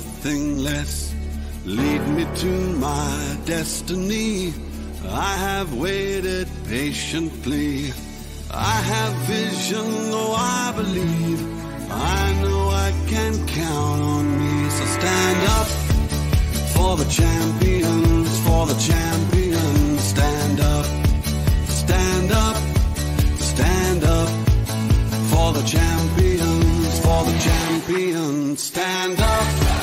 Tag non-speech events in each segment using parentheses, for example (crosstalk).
Nothing less. Lead me to my destiny. I have waited patiently. I have vision, though I believe. I know I can count on me. So stand up for the champions, for the champions. Stand up, stand up, stand up for the champions, for the champions. Stand up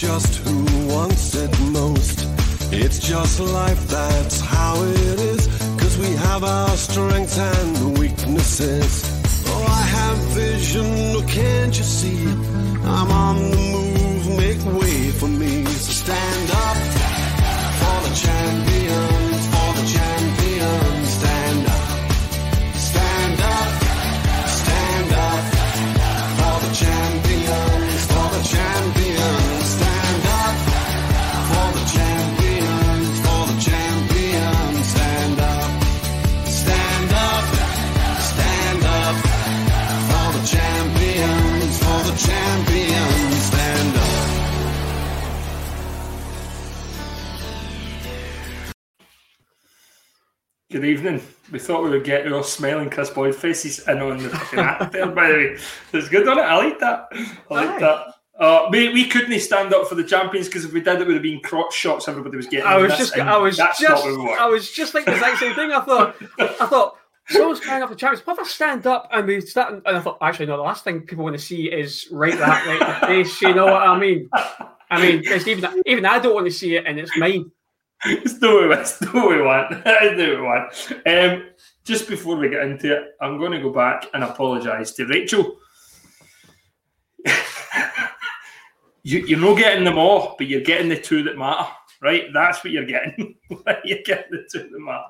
just who wants it most. It's just life, that's how it is. We have our strengths and weaknesses. Oh, I have vision, oh, can't you see? I'm on the move, make way for me. So stand Good evening. We thought we would get our smiling Kris Boyd faces in on the fucking act there, by the way. It's good on it. I like that. I like Aye. that. Uh, we, we couldn't stand up for the champions because if we did, it would have been crotch shots everybody was getting. I was just, I was just. I was just like the exact same thing. I thought, I thought, someone's carrying up the champions. What if I stand up and we start? And I thought, actually, no. The last thing people want to see is right that right the face. You know what I mean? I mean, it's even even I don't want to see it, and it's mine. (laughs) It's what we, it's what we want. It's what (laughs) we want. Um, just before we get into it, I'm going to go back and apologise to Rachel. (laughs) you, you're not getting them all, but you're getting the two that matter, right? That's what you're getting. you're getting the two that matter.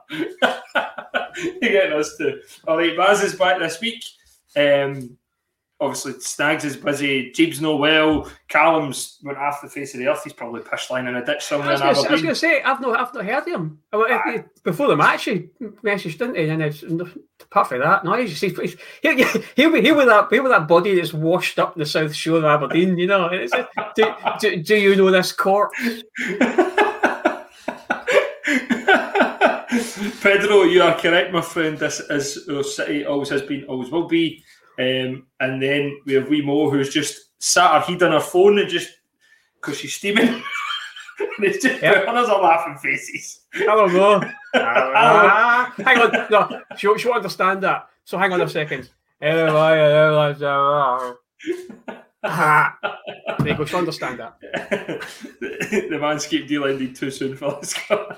you're getting us two. All right, Baz is back this week. Um, obviously, Snags is busy. Jeeb's no well. Callum's went off the face of the earth. He's probably pish lying in a ditch somewhere. I was in going to say, I've not, I've not heard of him. Before the match, he messaged, didn't he? And it's, apart from that, no, he's, he's, he's, he'll, be, he'll, be that, he'll be that body that's washed up the south shore of Aberdeen, you know. It's, do, do, do you know this court? (laughs) Pedro, you are correct, my friend. This is our city, always has been, always will be. Um, and then we have wee Mo, who's just sat her head on her phone and just because she's steaming. (laughs) and it's just Yep. putting us our laughing faces. I don't know. Ah, hang on. No, she, she won't understand that. So hang on a second. Ah, there you go. She'll understand that. (laughs) the Manscaped deal ended too soon for this guy.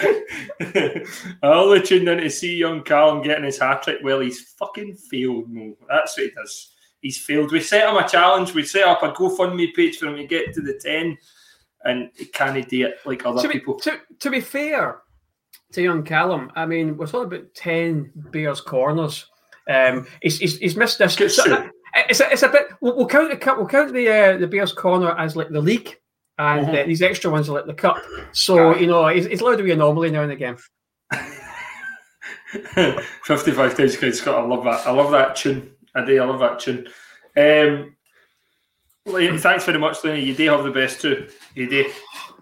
I only tuned in to see young Callum getting his hat trick. Well, he's fucking failed, Mo. That's what he does. He's failed. We set him a challenge. We set up a GoFundMe page for him to get to the 10, and he can't do it like other To be, people. to, to be fair to young Callum, I mean, we're talking about 10 Bears corners. Um, he's, he's, he's missed this. So-. It's, a, it's a bit. We'll, we'll count the cup. We'll count the uh, the Bears corner as like the league, and Mhm. uh, these extra ones are like the cup. So you know, it's, he's allowed to be an anomaly now and again. (laughs) 55 times Craig Scott. I love that. I love that tune. I do. I love that tune. Um, thanks very much, Lenny. You do have the best too. You do.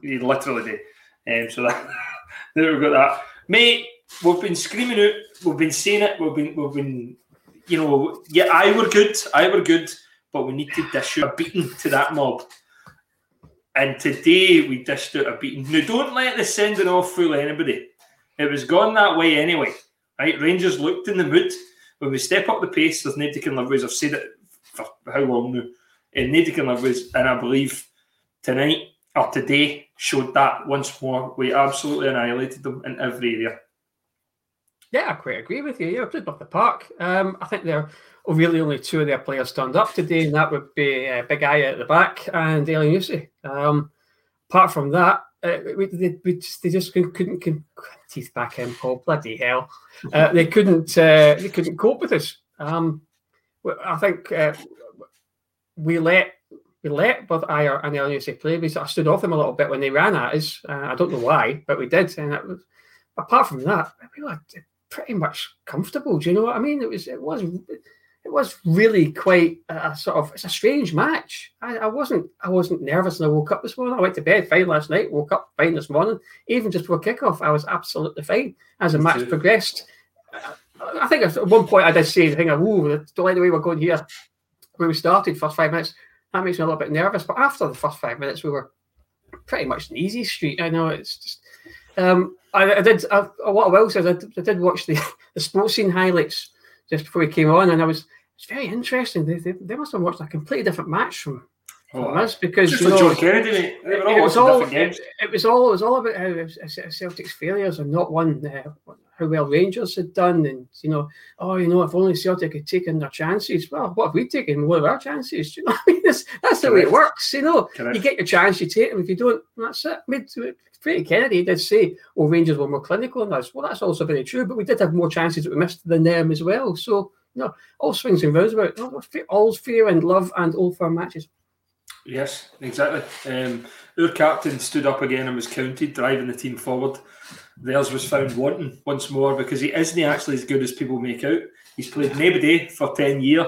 You literally do. Um, so that (laughs) there we've got that. Mate, we've been screaming out. We've been saying it. We've been, we've been, you know, yeah, I were good. I were good. But we need to dish out a beating to that mob. And today we dished out a beating. Now, don't let the sending off fool anybody. It was gone that way anyway. Right? Rangers looked in the mood. When we step up the pace, there's nobody can live. I've said it for how long now. And nobody can live. And I believe tonight or today showed that once more. We absolutely annihilated them in every area. Yeah, I quite agree with you. Yeah, I played off the park. Um, I think there are really only two of their players turned up today, and that would be uh, Big Eye at the back and Dale Newsy. Um, apart from that, uh, we, they, we just, they just couldn't, couldn't, teeth back in, Paul. Bloody hell! Uh, they couldn't uh, they couldn't cope with us. Um, I think uh, we let we let both Ayer and El Newsy play. We sort of stood off them a little bit when they ran at us. Uh, I don't know why, but we did. And it was, apart from that, we pretty much comfortable. Do you know what I mean? It was it was it was really quite a, a sort of it's a strange match. I, I wasn't I wasn't nervous and I woke up this morning. I went to bed fine last night, woke up fine this morning. Even just before kickoff, I was absolutely fine as the match progressed. I- I think at one point I did say the thing, "Ooh, don't like the way we're going here." When we started, first five minutes, that makes me a little bit nervous. But after the first five minutes, we were pretty much an easy street. I know it's just. Um, I, I did. I, what I will say is I did, I did watch the, (laughs) the Sportscene highlights just before we came on, and I was it's very interesting. They, they, they must have watched a completely different match from, from us because Just you know, John Kennedy, mate. They were all it was all it, it was all it was all about how uh, Celtic's failures and not one uh, how well Rangers had done, and you know, oh, you know, if only Celtic had taken their chances. Well, what have we taken? What of our chances? Do (laughs) you know, I mean, that's, that's the way it works. You know, Correct. you get your chance, you take them. If you don't, that's it. I mean, Freddie Kennedy did say, "Oh, Rangers were more clinical than us." Well, that's also very true, but we did have more chances that we missed than them as well. So, you know, all swings and roundabouts. All's fair in love and old firm matches. Yes, exactly. Um, our captain stood up again and was counted, driving the team forward. Theirs was found wanting once more because he isn't actually as good as people make out. He's played nobody for 10 years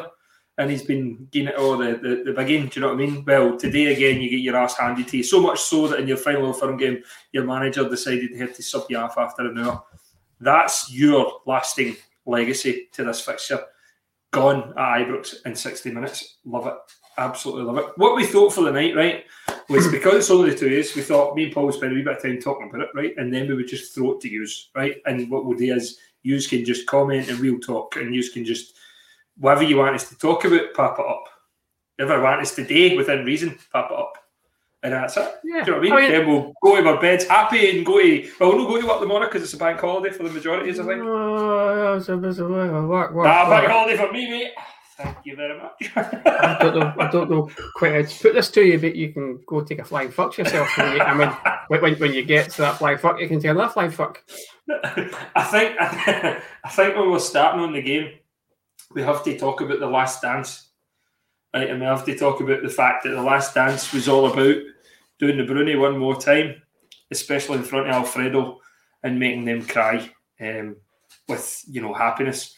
and he's been getting it all the, the, the big game. Do you know what I mean? Well, today again, you get your ass handed to you. So much so that in your final firm game, your manager decided he had to sub you off after an hour. That's your lasting legacy to this fixture. Gone at Ibrox in 60 minutes. Love it. Absolutely love it. What we thought for the night, right, was (laughs) because it's only the two of us, we thought me and Paul would spend a wee bit of time talking about it, right? And then we would just throw it to use, right? And what we'll do is you can just comment and we'll talk, and you can just whatever you want us to talk about, pop it up. Whatever you want us today within reason, pop it up. And that's it. Yeah. Do you know what I mean? I mean- then we'll go to our beds happy and go to well, we'll not go to work tomorrow because it's a bank holiday for the majority, I think. Oh, it's a bit of work, work, work, Ah, bank holiday for me, mate. Thank you very much. I don't know. I don't know quite how to put this to you, but you can go take a flying fuck yourself. When you, I mean, when, when, when you get to that flying fuck, you can take another flying fuck. (laughs) I think (laughs) I think when we're starting on the game, we have to talk about the last dance, right? And we have to talk about the fact that the last dance was all about doing the Broony one more time, especially in front of Alfredo, and making them cry um, with you know happiness.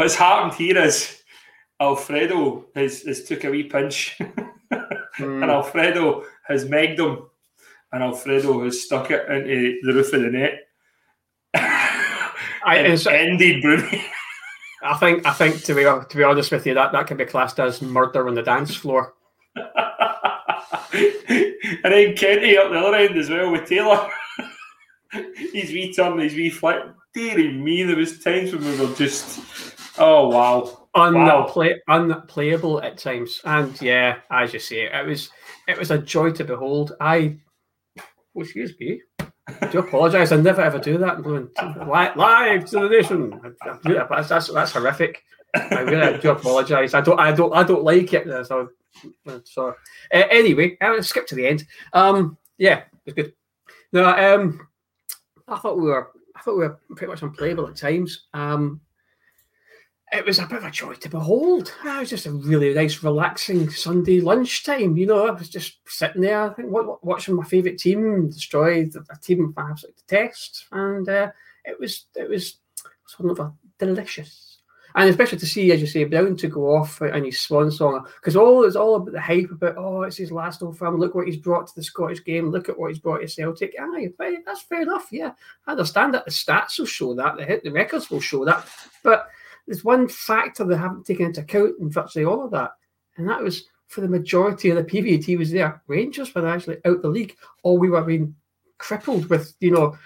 What's happened here is Alfredo has, has took a wee pinch, (laughs) and hmm. Alfredo has megged him and Alfredo has stuck it into the roof of the net. I, it's- ended Broony. I think I think to be to be honest with you, that, that can be classed as murder on the dance floor. (laughs) and then Kenty up the other end as well with Taylor. (laughs) he's wee turn, he's wee flick. Deary me, there was times when we were just, oh wow, Wow. Unplay, unplayable at times. And yeah, as you say, it was it was a joy to behold. I oh, excuse me. I do apologise. I never ever do that. I'm going live, live to the nation. I- I do that, but That's, that's that's horrific. I really do apologise. I don't I don't I don't like it. So, so uh, anyway, I'll skip to the end. Um, yeah, it's good. No, um, I thought we were I thought we were pretty much unplayable at times. Um, it was a bit of a joy to behold. It was just a really nice, relaxing Sunday lunchtime. You know, I was just sitting there, I think, wa- wa- watching my favourite team destroy a team I absolutely detest, and uh, it was it was sort of a delicious. And especially to see, as you say, Brown to go off in his swan song, because all it's all about the hype about, oh, it's his last old firm. Look what he's brought to the Scottish game. Look at what he's brought to Celtic. Aye, that's fair enough. Yeah, I understand that. The stats will show that. The hit, the records will show that. But there's one factor they haven't taken into account in virtually all of that, and that was for the majority of the he was there. Rangers were actually out the league, or we were being crippled with, you know,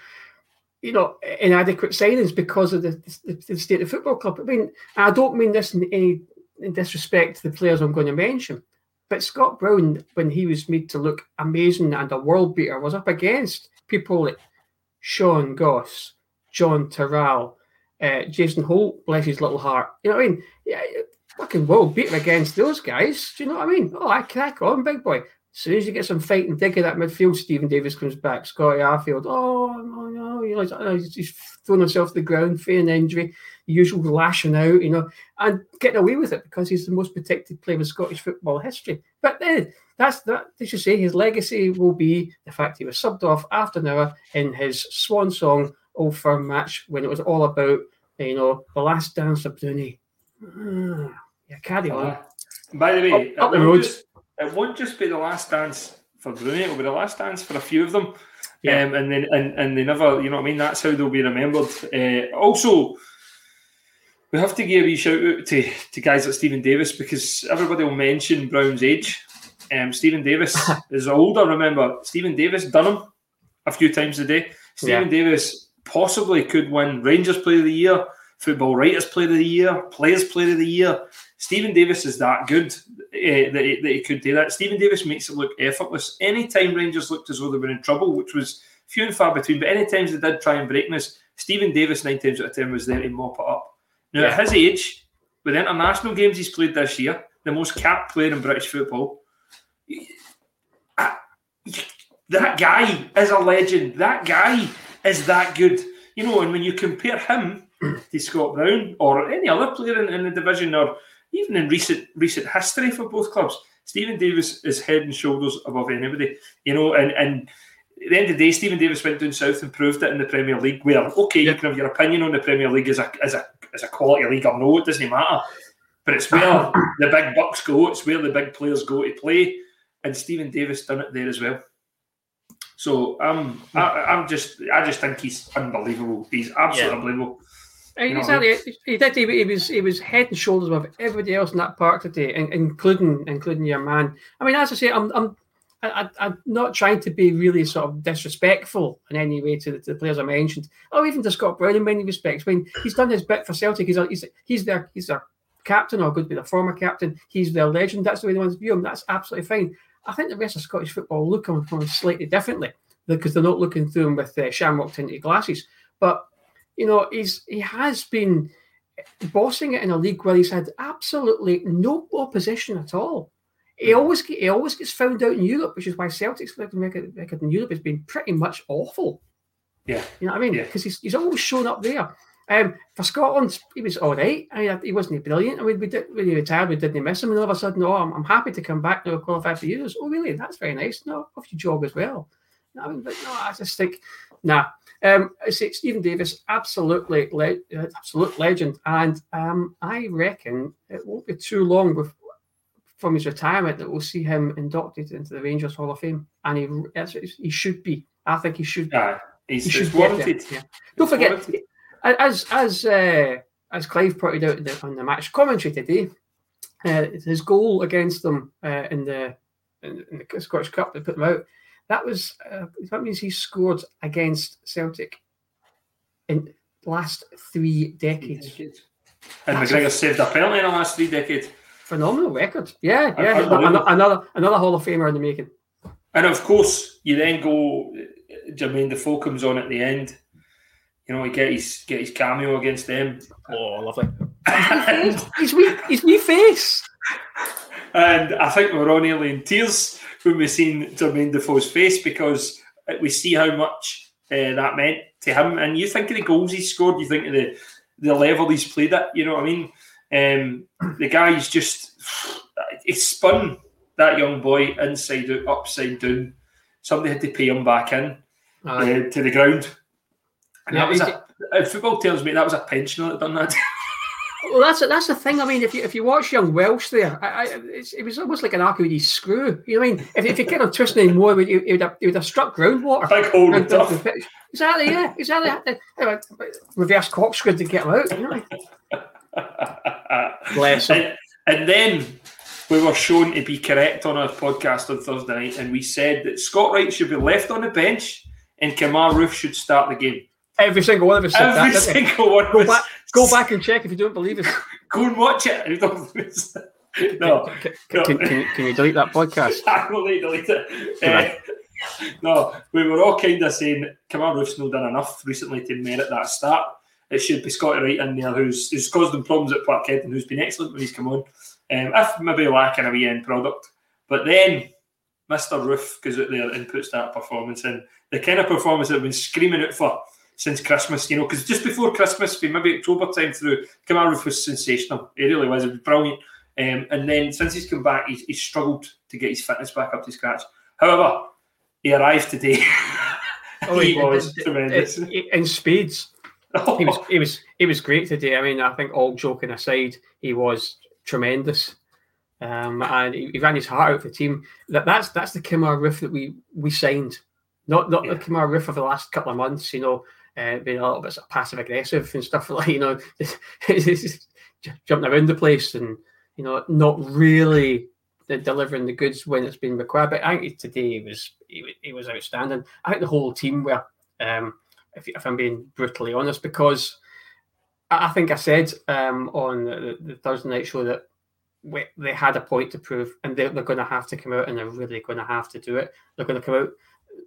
you know, inadequate signings because of the, the, the state of football club. I mean, I don't mean this in any in disrespect to the players I'm going to mention, but Scott Brown, when he was made to look amazing and a world beater, was up against people like Sean Goss, Jon Toral, uh, Jason Holt, bless his little heart. You know what I mean? Yeah, fucking world beater against those guys. Do you know what I mean? Oh, I crack on, big boy. As soon as you get some fighting dig in that midfield, Steven Davis comes back. Scotty Arfield, oh no, no, you know, he's, oh, he's, himself to the ground, feigning injury, usual lashing out, you know, and getting away with it because he's the most protected player in Scottish football history. But then that's that. They should say his legacy will be the fact he was subbed off after an hour in his swan song Old Firm match when it was all about, you know, the last dance of Broony. Ah, yeah, carry on. By the way, Up- up the it, won't just, it won't just be the last dance for Broony; it'll be the last dance for a few of them. Yeah. Um, and then and, and they never, you know what I mean. That's how they'll be remembered. Uh, also, we have to give a wee shout out to, to guys like Steven Davis because everybody will mention Brown's age. Um, Steven Davis (laughs) is older. Remember, Steven Davis done him a few times a day. Steven Davis possibly could win Rangers Player of the Year, Football Writers Player of the Year, Players Player of the Year. Steven Davis is that good uh, that, he, that he could do that. Steven Davis makes it look effortless. Anytime Rangers looked as though they were in trouble, which was few and far between, but any times they did try and break this, Steven Davis nine times out of ten was there to mop it up. Now Yeah. at his age, with international games he's played this year, the most capped player in British football, I- that guy is a legend. That guy is that good. You know, and when you compare him (clears throat) to Scott Brown or any other player in, in the division or even in recent recent history for both clubs, Steven Davis is head and shoulders above anybody. You know, and and at the end of the day, Steven Davis went down south and proved it in the Premier League. Where okay, you can have your opinion on the Premier League as a as a as a quality league or no, it doesn't matter. But it's where (coughs) the big bucks go. It's where the big players go to play, and Steven Davis done it there as well. So um, I, I'm just I just think he's unbelievable. He's absolutely Yeah. unbelievable. And know, exactly, he did. He, he was he was head and shoulders above everybody else in that park today, in- including including your man. I mean, as I say, I'm I'm I, I- I'm not trying to be really sort of disrespectful in any way to the, to the players I mentioned, or even to Scott Brown in many respects. I mean, he's done his bit for Celtic. He's a, he's he's their he's their captain, or could be the former captain. He's their legend. That's the way they want to view him. That's absolutely fine. I think the rest of Scottish football look on him slightly differently because they're not looking through him with uh, shamrock tinted glasses. But you know, he's he has been bossing it in a league where he's had absolutely no opposition at all. He always get, he always gets found out in Europe, which is why Celtic's record, record in Europe has been pretty much awful. Yeah. You know what I mean? Yeah. Because he's, he's always shown up there. Um, for Scotland, he was all right. I mean, he wasn't brilliant. I mean, we did when he retired, we didn't miss him, and all of a sudden, oh, I'm, I'm happy to come back now, qualify for Euros. Oh, really? That's very nice. No, off your job as well. I mean, but no, I just think, nah. Um, I say Steven Davis, absolutely, le- uh, absolute legend, and um, I reckon it won't be too long bef- from his retirement that we'll see him inducted into the Rangers Hall of Fame, and he he should be. I think he should. Be. Yeah, he's, He should warranted. there, yeah. Don't forget, warranted. As as uh, as Clive pointed out in the, on the match commentary today, uh, his goal against them uh, in the in, in the Scottish Cup that put them out. That was uh, that means he scored against Celtic in the last three decades. And That's McGregor saved a penalty in the last three decades. Phenomenal record. Yeah, yeah. Another, another another Hall of Famer in the making. And of course, you then go. Jermaine Defoe comes on at the end. You know, he get his get his cameo against them. Oh, lovely. His wee, his wee face. And I think we were all nearly in tears when we seen Jermaine Defoe's face because we see how much uh, that meant to him. And you think of the goals he scored, you think of the, the level he's played at, you know what I mean? Um, the guy's just, he spun that young boy inside out, upside down. Somebody had to pay him back in uh, to the ground. And Yeah, that was a, in football terms, mate, that was a pensioner that done that. Well, that's that's the thing. I mean, if you if you watch young Welsh there, I, I, it's, it was almost like an Archimedes screw. You know what I mean? If, if you get him twisting anymore, he, he, would have, he would have struck groundwater. Big hole in Round the the pitch. Exactly, yeah, exactly. Uh, Reverse corkscrew to get him out. You know? Bless him. And, and then we were shown to be correct on our podcast on Thursday night, and we said that Scott Wright should be left on the bench and Kemar Roofe should start the game. Every single one of us said Every that. didn't single one of Go back, go back and check if you don't believe us. (laughs) Go and watch it. You don't (laughs) lose. no, Can, no. can, can, you- can you delete that podcast? (laughs) I will delete it. Uh, no, we were all kind of saying Kemar Roofe's not done enough recently to merit that start. It should be Scotty Wright in there, who's who's caused them problems at Parkhead and who's been excellent when he's come on. Um, if maybe lacking a wee end product, but then Mr. Roofe goes out there and puts that performance in. The kind of performance that I've been screaming out for since Christmas, you know, because just before Christmas, maybe October time through, Kemar Roofe was sensational. He really was. It was brilliant. Um, and then since he's come back, he's, he's struggled to get his fitness back up to scratch. However, he arrived today. (laughs) Oh, he he- was it- tremendous. it- it- in spades. He was, (laughs) he was, he was great today. I mean, I think all joking aside, he was tremendous, um, and he, he ran his heart out for the team. That, that's that's the Kemar Roofe that we we signed, not not Yeah. the Kemar Roofe of the last couple of months. You know, uh, being a little bit sort of passive aggressive and stuff (laughs) like you know, (laughs) jumping around the place and you know not really delivering the goods when it's been required. But I think today he was he, he was outstanding. I think the whole team were. Um, if, if I'm being brutally honest, because I I think I said um, on the, the Thursday night show that we, they had a point to prove, and they're, they're going to have to come out, and they're really going to have to do it. They're going to come out.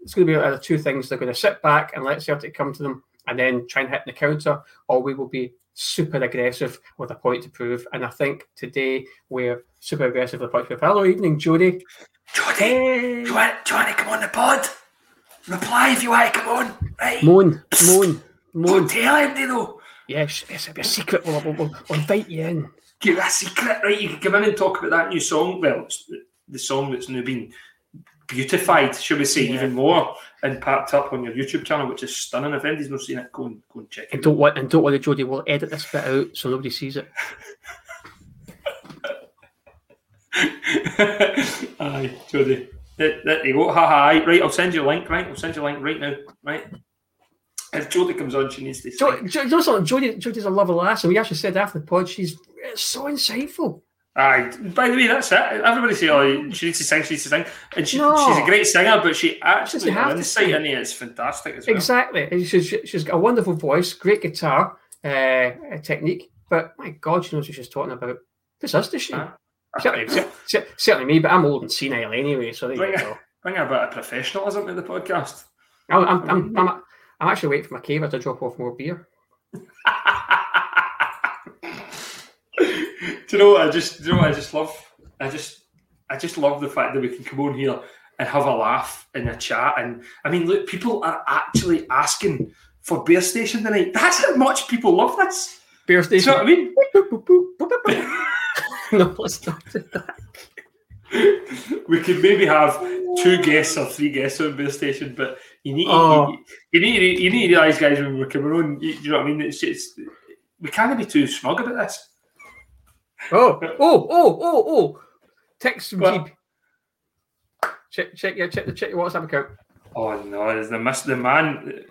It's going to be either two things. They're going to sit back and let Celtic come to them, and then try and hit the counter, or we will be super aggressive with a point to prove. And I think today we're super aggressive with a point to prove. Hello, evening, Jody. Jody, Hey. do you, want, do you want to come on the pod? Reply if you want to come on. Right? Moan, moan, Don't moan. tell him, though. Yes, yes, it'll be a secret. We'll, we'll, we'll, we'll invite you in. Give a secret, right? You can come in and talk about that new song. Well, it's the song that's now been beautified, should we say, Yeah. even more, and packed up on your YouTube channel, which is stunning. If anybody's not seen it, go and go and check And it. don't want and don't worry, Jody. We'll edit this bit out so nobody sees it. (laughs) aye, Jody. There, there you go. Ha ha. Right, I'll send you a link. Right, I'll send you a link right now. Right. If Jody comes on, she needs to. Jo, sing. jo, you know? Jody, Jody's a lovely lass, and we actually said after the pod, she's so insightful. Aye. By the way, that's it. Everybody say, "Oh, she needs to sing. She needs to sing," and she, No. she's a great singer. But she actually her to insight sing. in it is fantastic as well. Exactly. She's, she's got a wonderful voice, great guitar uh, technique, but my God, she knows what she's talking about. This us, does she? Huh? Certainly, cer- cer- certainly me, but I'm old and senile anyway, so there you Bring go. a, bring a bit of professionalism to the podcast. I'm, I'm, I'm, I'm, I'm actually waiting for my caver to drop off more beer. (laughs) do you know what I just? Do you know what I just love? I just, I just love the fact that we can come on here and have a laugh in a chat. And I mean, look, people are actually asking for Beer Station tonight. That's how much people love this. Beer Do you station. know what I mean? (laughs) No, let's not do that. (laughs) we could maybe have two guests or three guests on Beer Station, but you need Oh. you, you need you need to realise, guys, when we're coming on, you, you know what I mean? It's, it's we can't be too smug about this. Oh, oh, oh, oh, oh. text from Well- Jeep. Check, check your check the check your WhatsApp account. Oh no, is the miss the man.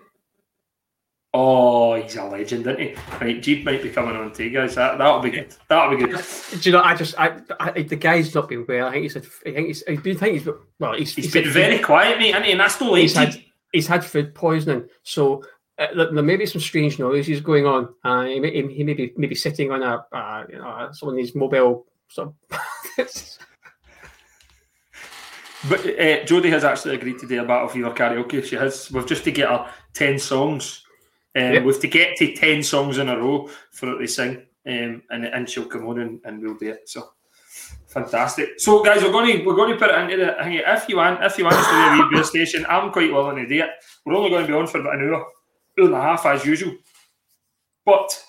Oh, he's a legend, isn't he? Right, Jeep might be coming on to you guys. That that'll be good. That'll be good. Do you know? I just, I, I the guy's not been well. I think he's, I think he's, I do think he's, well, he's, He's had been very quiet, mate, he? And that's the he's had he's had food poisoning. So uh, look, there may be some strange noises going on. Uh, he, may, he may be maybe sitting on a uh, you know some of these mobile sort of. (laughs) But uh, Jodie has actually agreed to do a Battle Fever karaoke. She has. We've just to get her ten songs. Um, Yep. We've to get to ten songs in a row for her to sing, um, and and she'll come on and, and we'll do it. So fantastic. So guys, we're going to we're going to put it into the hang. If you want, if you want to do a beer station, I'm quite willing to do it. We're only going to be on for about an hour, hour and a half as usual. But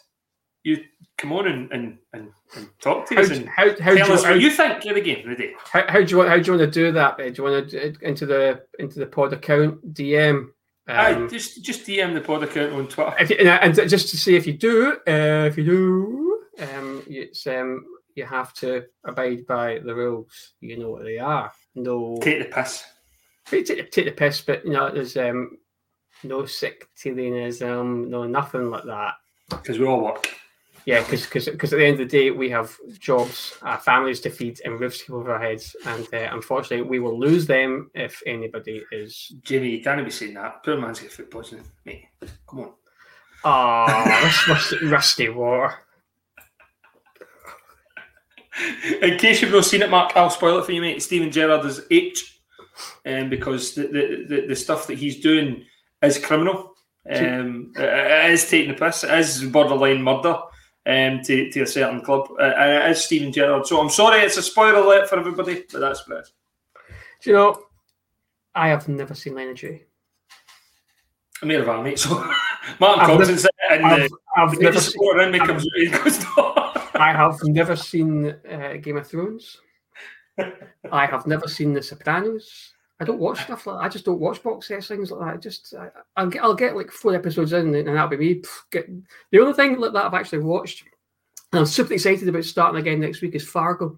you come on and and, and, and talk to How, us how, and how, do tell you, us how, what you think of the game today. how, how do you want how do you want to do that? Do you want to into the into the pod account DM? Aye, Um, just just DM the pod account on Twitter. if you, and just to see if you do, uh, if you do, um, it's um, you have to abide by the rules. You know what they are. No, Take the piss. take, take, take the piss, but you know there's um, no sectarianism, no nothing like that. because we all work. Yeah, because because at the end of the day we have jobs, uh, families to feed, and roofs to over our heads, and uh, unfortunately we will lose them if anybody is. Jimmy, you can't be saying that. Poor man's got foot poisoning, mate. Come on. Ah, this rusty, rusty water. In case you've not seen it, Mark, I'll spoil it for you, mate. Steven Gerrard is H, um, because the, the, the, the stuff that he's doing is criminal. Um, it- is taking the piss. It is borderline murder um, to, to a certain club. Uh, and it is Steven Gerrard. So I'm sorry, it's a spoiler alert for everybody, but that's what it is. Do you know? I have never seen of I'm here of mate. So (laughs) Martin I've Thompson's in I've, the. I've The never, seen, in goes, no. I have never seen uh, Game of Thrones. (laughs) I have never seen The Sopranos. I don't watch stuff like that. I just don't watch box sets, things like that. I just, I, I'll get, I'll get like four episodes in, and that'll be me. Pff, Get, the only thing like that I've actually watched, and I'm super excited about starting again next week, is Fargo.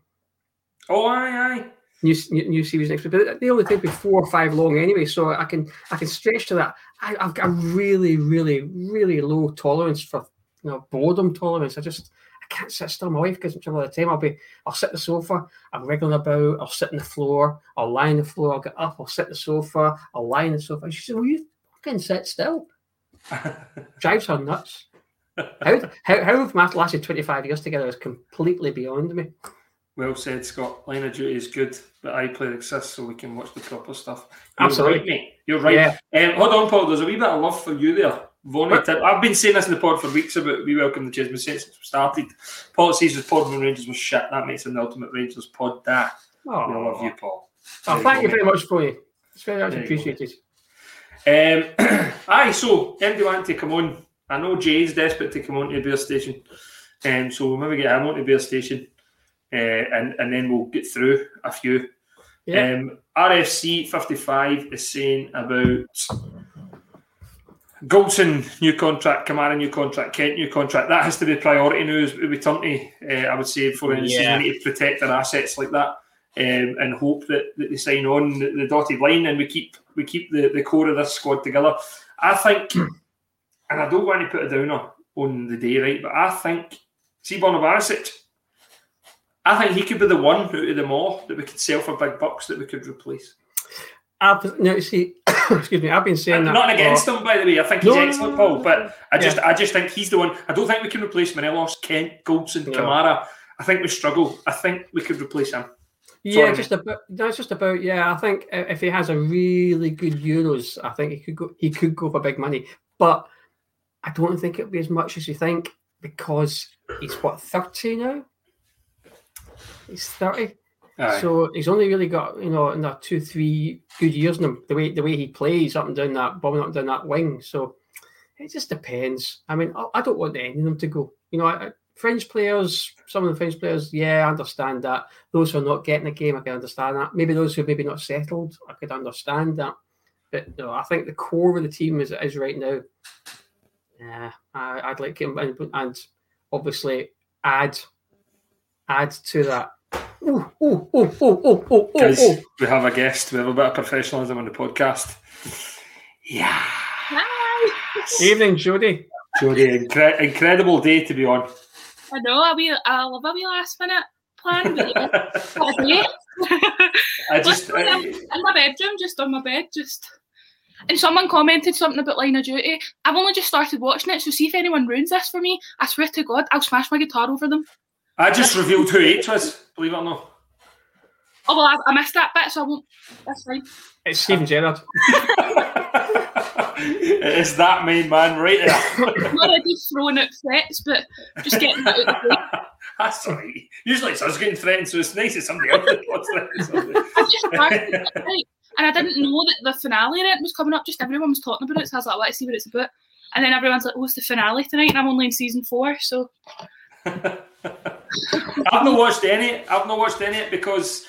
Oh, aye, aye. New, new, new series next week, but they only take me four or five long anyway, so I can I can stretch to that. I, I've got a really, really, really low tolerance for you know boredom tolerance. I just can't sit still. My wife gives me trouble all the time. I'll be I'll sit on the sofa, I'm wriggling about, I'll sit on the floor, I'll lie on the floor, I'll get up, I'll sit on the sofa, I'll lie on the sofa. And she said, Will you fucking sit still? (laughs) Drives her nuts. How, how, how we've ma- lasted 25 years together is completely beyond me. Well said, Scott. Line of Duty is good, but I iPlayer exists so we can watch the proper stuff. You're Absolutely. right, mate. You're right. Um, hold on, Paul. There's a wee bit of love for you there. Vonnie, I've been saying this in the pod for weeks about We Welcome the Chisme since we started. Paul says the pod when Rangers was shit. That makes it the ultimate Rangers pod. That. We Oh, love you, Paul. oh, thank you very much, Bonnie. It's very much There you appreciated. Um, (clears throat) aye, so anybody want to come on? I know Jay's desperate to come on to the beer station, um, so we'll maybe get him on to the beer station, uh, and and then we'll get through a few. Yeah. Um, RFC fifty five is saying about Goldson new contract, Kamara new contract, Kent new contract. That has to be priority now. As we turn to, uh, I would say, for the Yeah. we need to protect their assets like that. Um, and hope that, that they sign on the, the dotted line and we keep we keep the, the core of this squad together. I think, and I don't want to put a downer on the day, right? But I think, see Borna Barisic, I think he could be the one out of them all that we could sell for big bucks that we could replace. No, see, (coughs) excuse me. I've been saying that. Not against him, by the way. I think he's No, excellent, Paul. But I just, Yeah. I just think he's the one. I don't think we can replace Morelos, Kent, Goldson, No. Kamara. I think we struggle. I think we could replace him. Yeah, Sorry, just about. That's just about. Yeah, I think if he has a really good Euros, I think he could go. He could go for big money, but I don't think it'll be as much as you think because he's what thirty now. He's thirty, Aye. so he's only really got you know another two, three good years in him. The way the way he plays up and down that bombing up and down that wing, so it just depends. I mean, I, I don't want any of them to go. You know, I, French players, some of the French players, yeah, I understand that. Those who are not getting a game, I can understand that. Maybe those who are maybe not settled, I could understand that. But know, I think the core of the team as it is right now, yeah, I, I'd like him and, and obviously add add to that oh, oh, oh, oh, oh, oh, Guys, oh. we have a guest. We have a bit of professionalism on the podcast. Yeah. Hi. Evening, Jodie. Jodie, incre- incredible day to be on. I know, a wee, I love a wee last minute plan, but yeah, what a day. I just, Literally, I'm in my bedroom, just on my bed, just. And someone commented something about Line of Duty. I've only just started watching it, so see if anyone ruins this for me. I swear to God, I'll smash my guitar over them. I just revealed who H was, believe it or not. Oh well, I, I missed that bit, so I won't. That's fine. It's Steven Gerrard. (laughs) it's that main man right there. (laughs) I'm already throwing out threats, but just getting that out of the way. (laughs) That's all right. Usually it's us getting threatened, so it's nice that somebody else wants threatened somebody. I just started right, and I didn't know that the finale in it was coming up. Just everyone was talking about it, so I was like, let's see what it's about. And then everyone's like, oh, it's the finale tonight, and I'm only in season four, so I've not watched any. I've not watched any because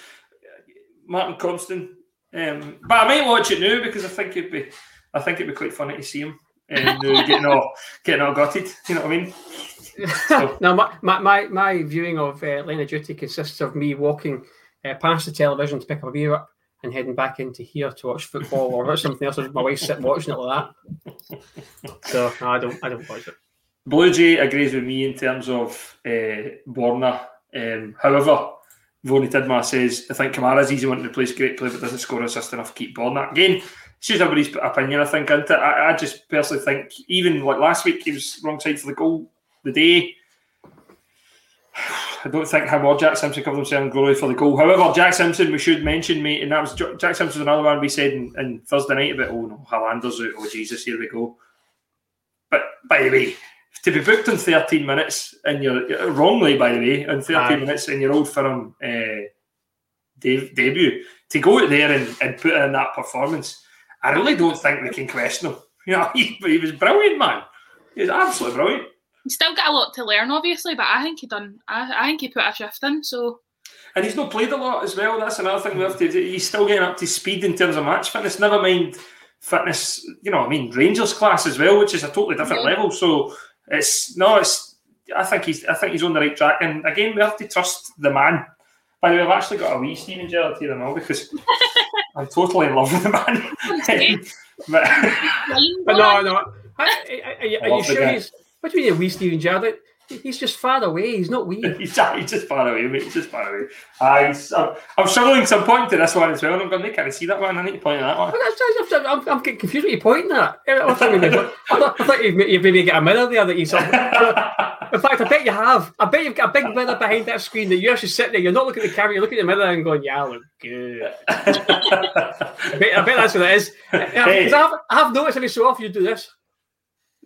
Martin Compston. Um, but I might watch it now because I think it'd be. I think it'd be quite funny to see him (laughs) and uh, getting all getting all gutted. You know what I mean? So- (laughs) no, my, my, my, viewing of uh, Line of Duty consists of me walking uh, past the television to pick up a beer up and heading back into here to watch football or something else. or My wife sitting watching it like that. So no, I don't, I don't watch it. Blue Jay agrees with me in terms of uh, Borna. Um, however, Voni Tidmar says, I think Kamara's easy one to replace great play, but doesn't score assist enough. Keep Borna. Again, it's just everybody's opinion, I think, into it. I, I just personally think, even like last week, he was wrong side for the goal the day. (sighs) I don't think him or Jack Simpson covered themselves in glory for the goal. However, Jack Simpson, we should mention, mate, and that was Jack Simpson was another one we said in, in Thursday night about, oh no, Highlanders out, oh Jesus, here we go. But by the way, to be booked in 13 minutes and you're wrongly, by the way, in 13 Aye. minutes in your old firm uh, de- debut, to go out there and, and put in that performance, I really don't think we can question him. (laughs) You know, he, he was brilliant, man. He was absolutely brilliant. he's still got a lot to learn, obviously. But I think he done. I, I think he put a shift in. So And he's not played a lot as well. That's another thing we have to do. He's still getting up to speed in terms of match fitness. Never mind fitness, you know, I mean, Rangers class as well, which is a totally different Yeah. level. So it's no, it's. I think he's. I think he's on the right track. And again, we have to trust the man. By the way, I've actually got a wee Steven Gerrard here all because (laughs) I'm totally in love with the man. (laughs) But, (laughs) But no, no. Are, are, are are you sure he's? What do you mean, a wee Steven Gerrard? He's just far away. He's not (laughs) wee. he's, he's just far away, mate. He's just far away. Uh, I'm, I'm struggling to point to this one as well. I'm going, they can't see that one. I need to point to that one. I'm, I'm, I'm getting confused what you're pointing at. I thought, maybe, I thought, I thought you, maybe get a mirror there that you saw. In fact, I bet you have. I bet you've got a big mirror behind that screen that you're actually sitting there. You're not looking at the camera. You're looking at the mirror and going, "Yeah, I look good." (laughs) I bet, I bet that's what it is. Hey. I, have, I have noticed every so often you do this.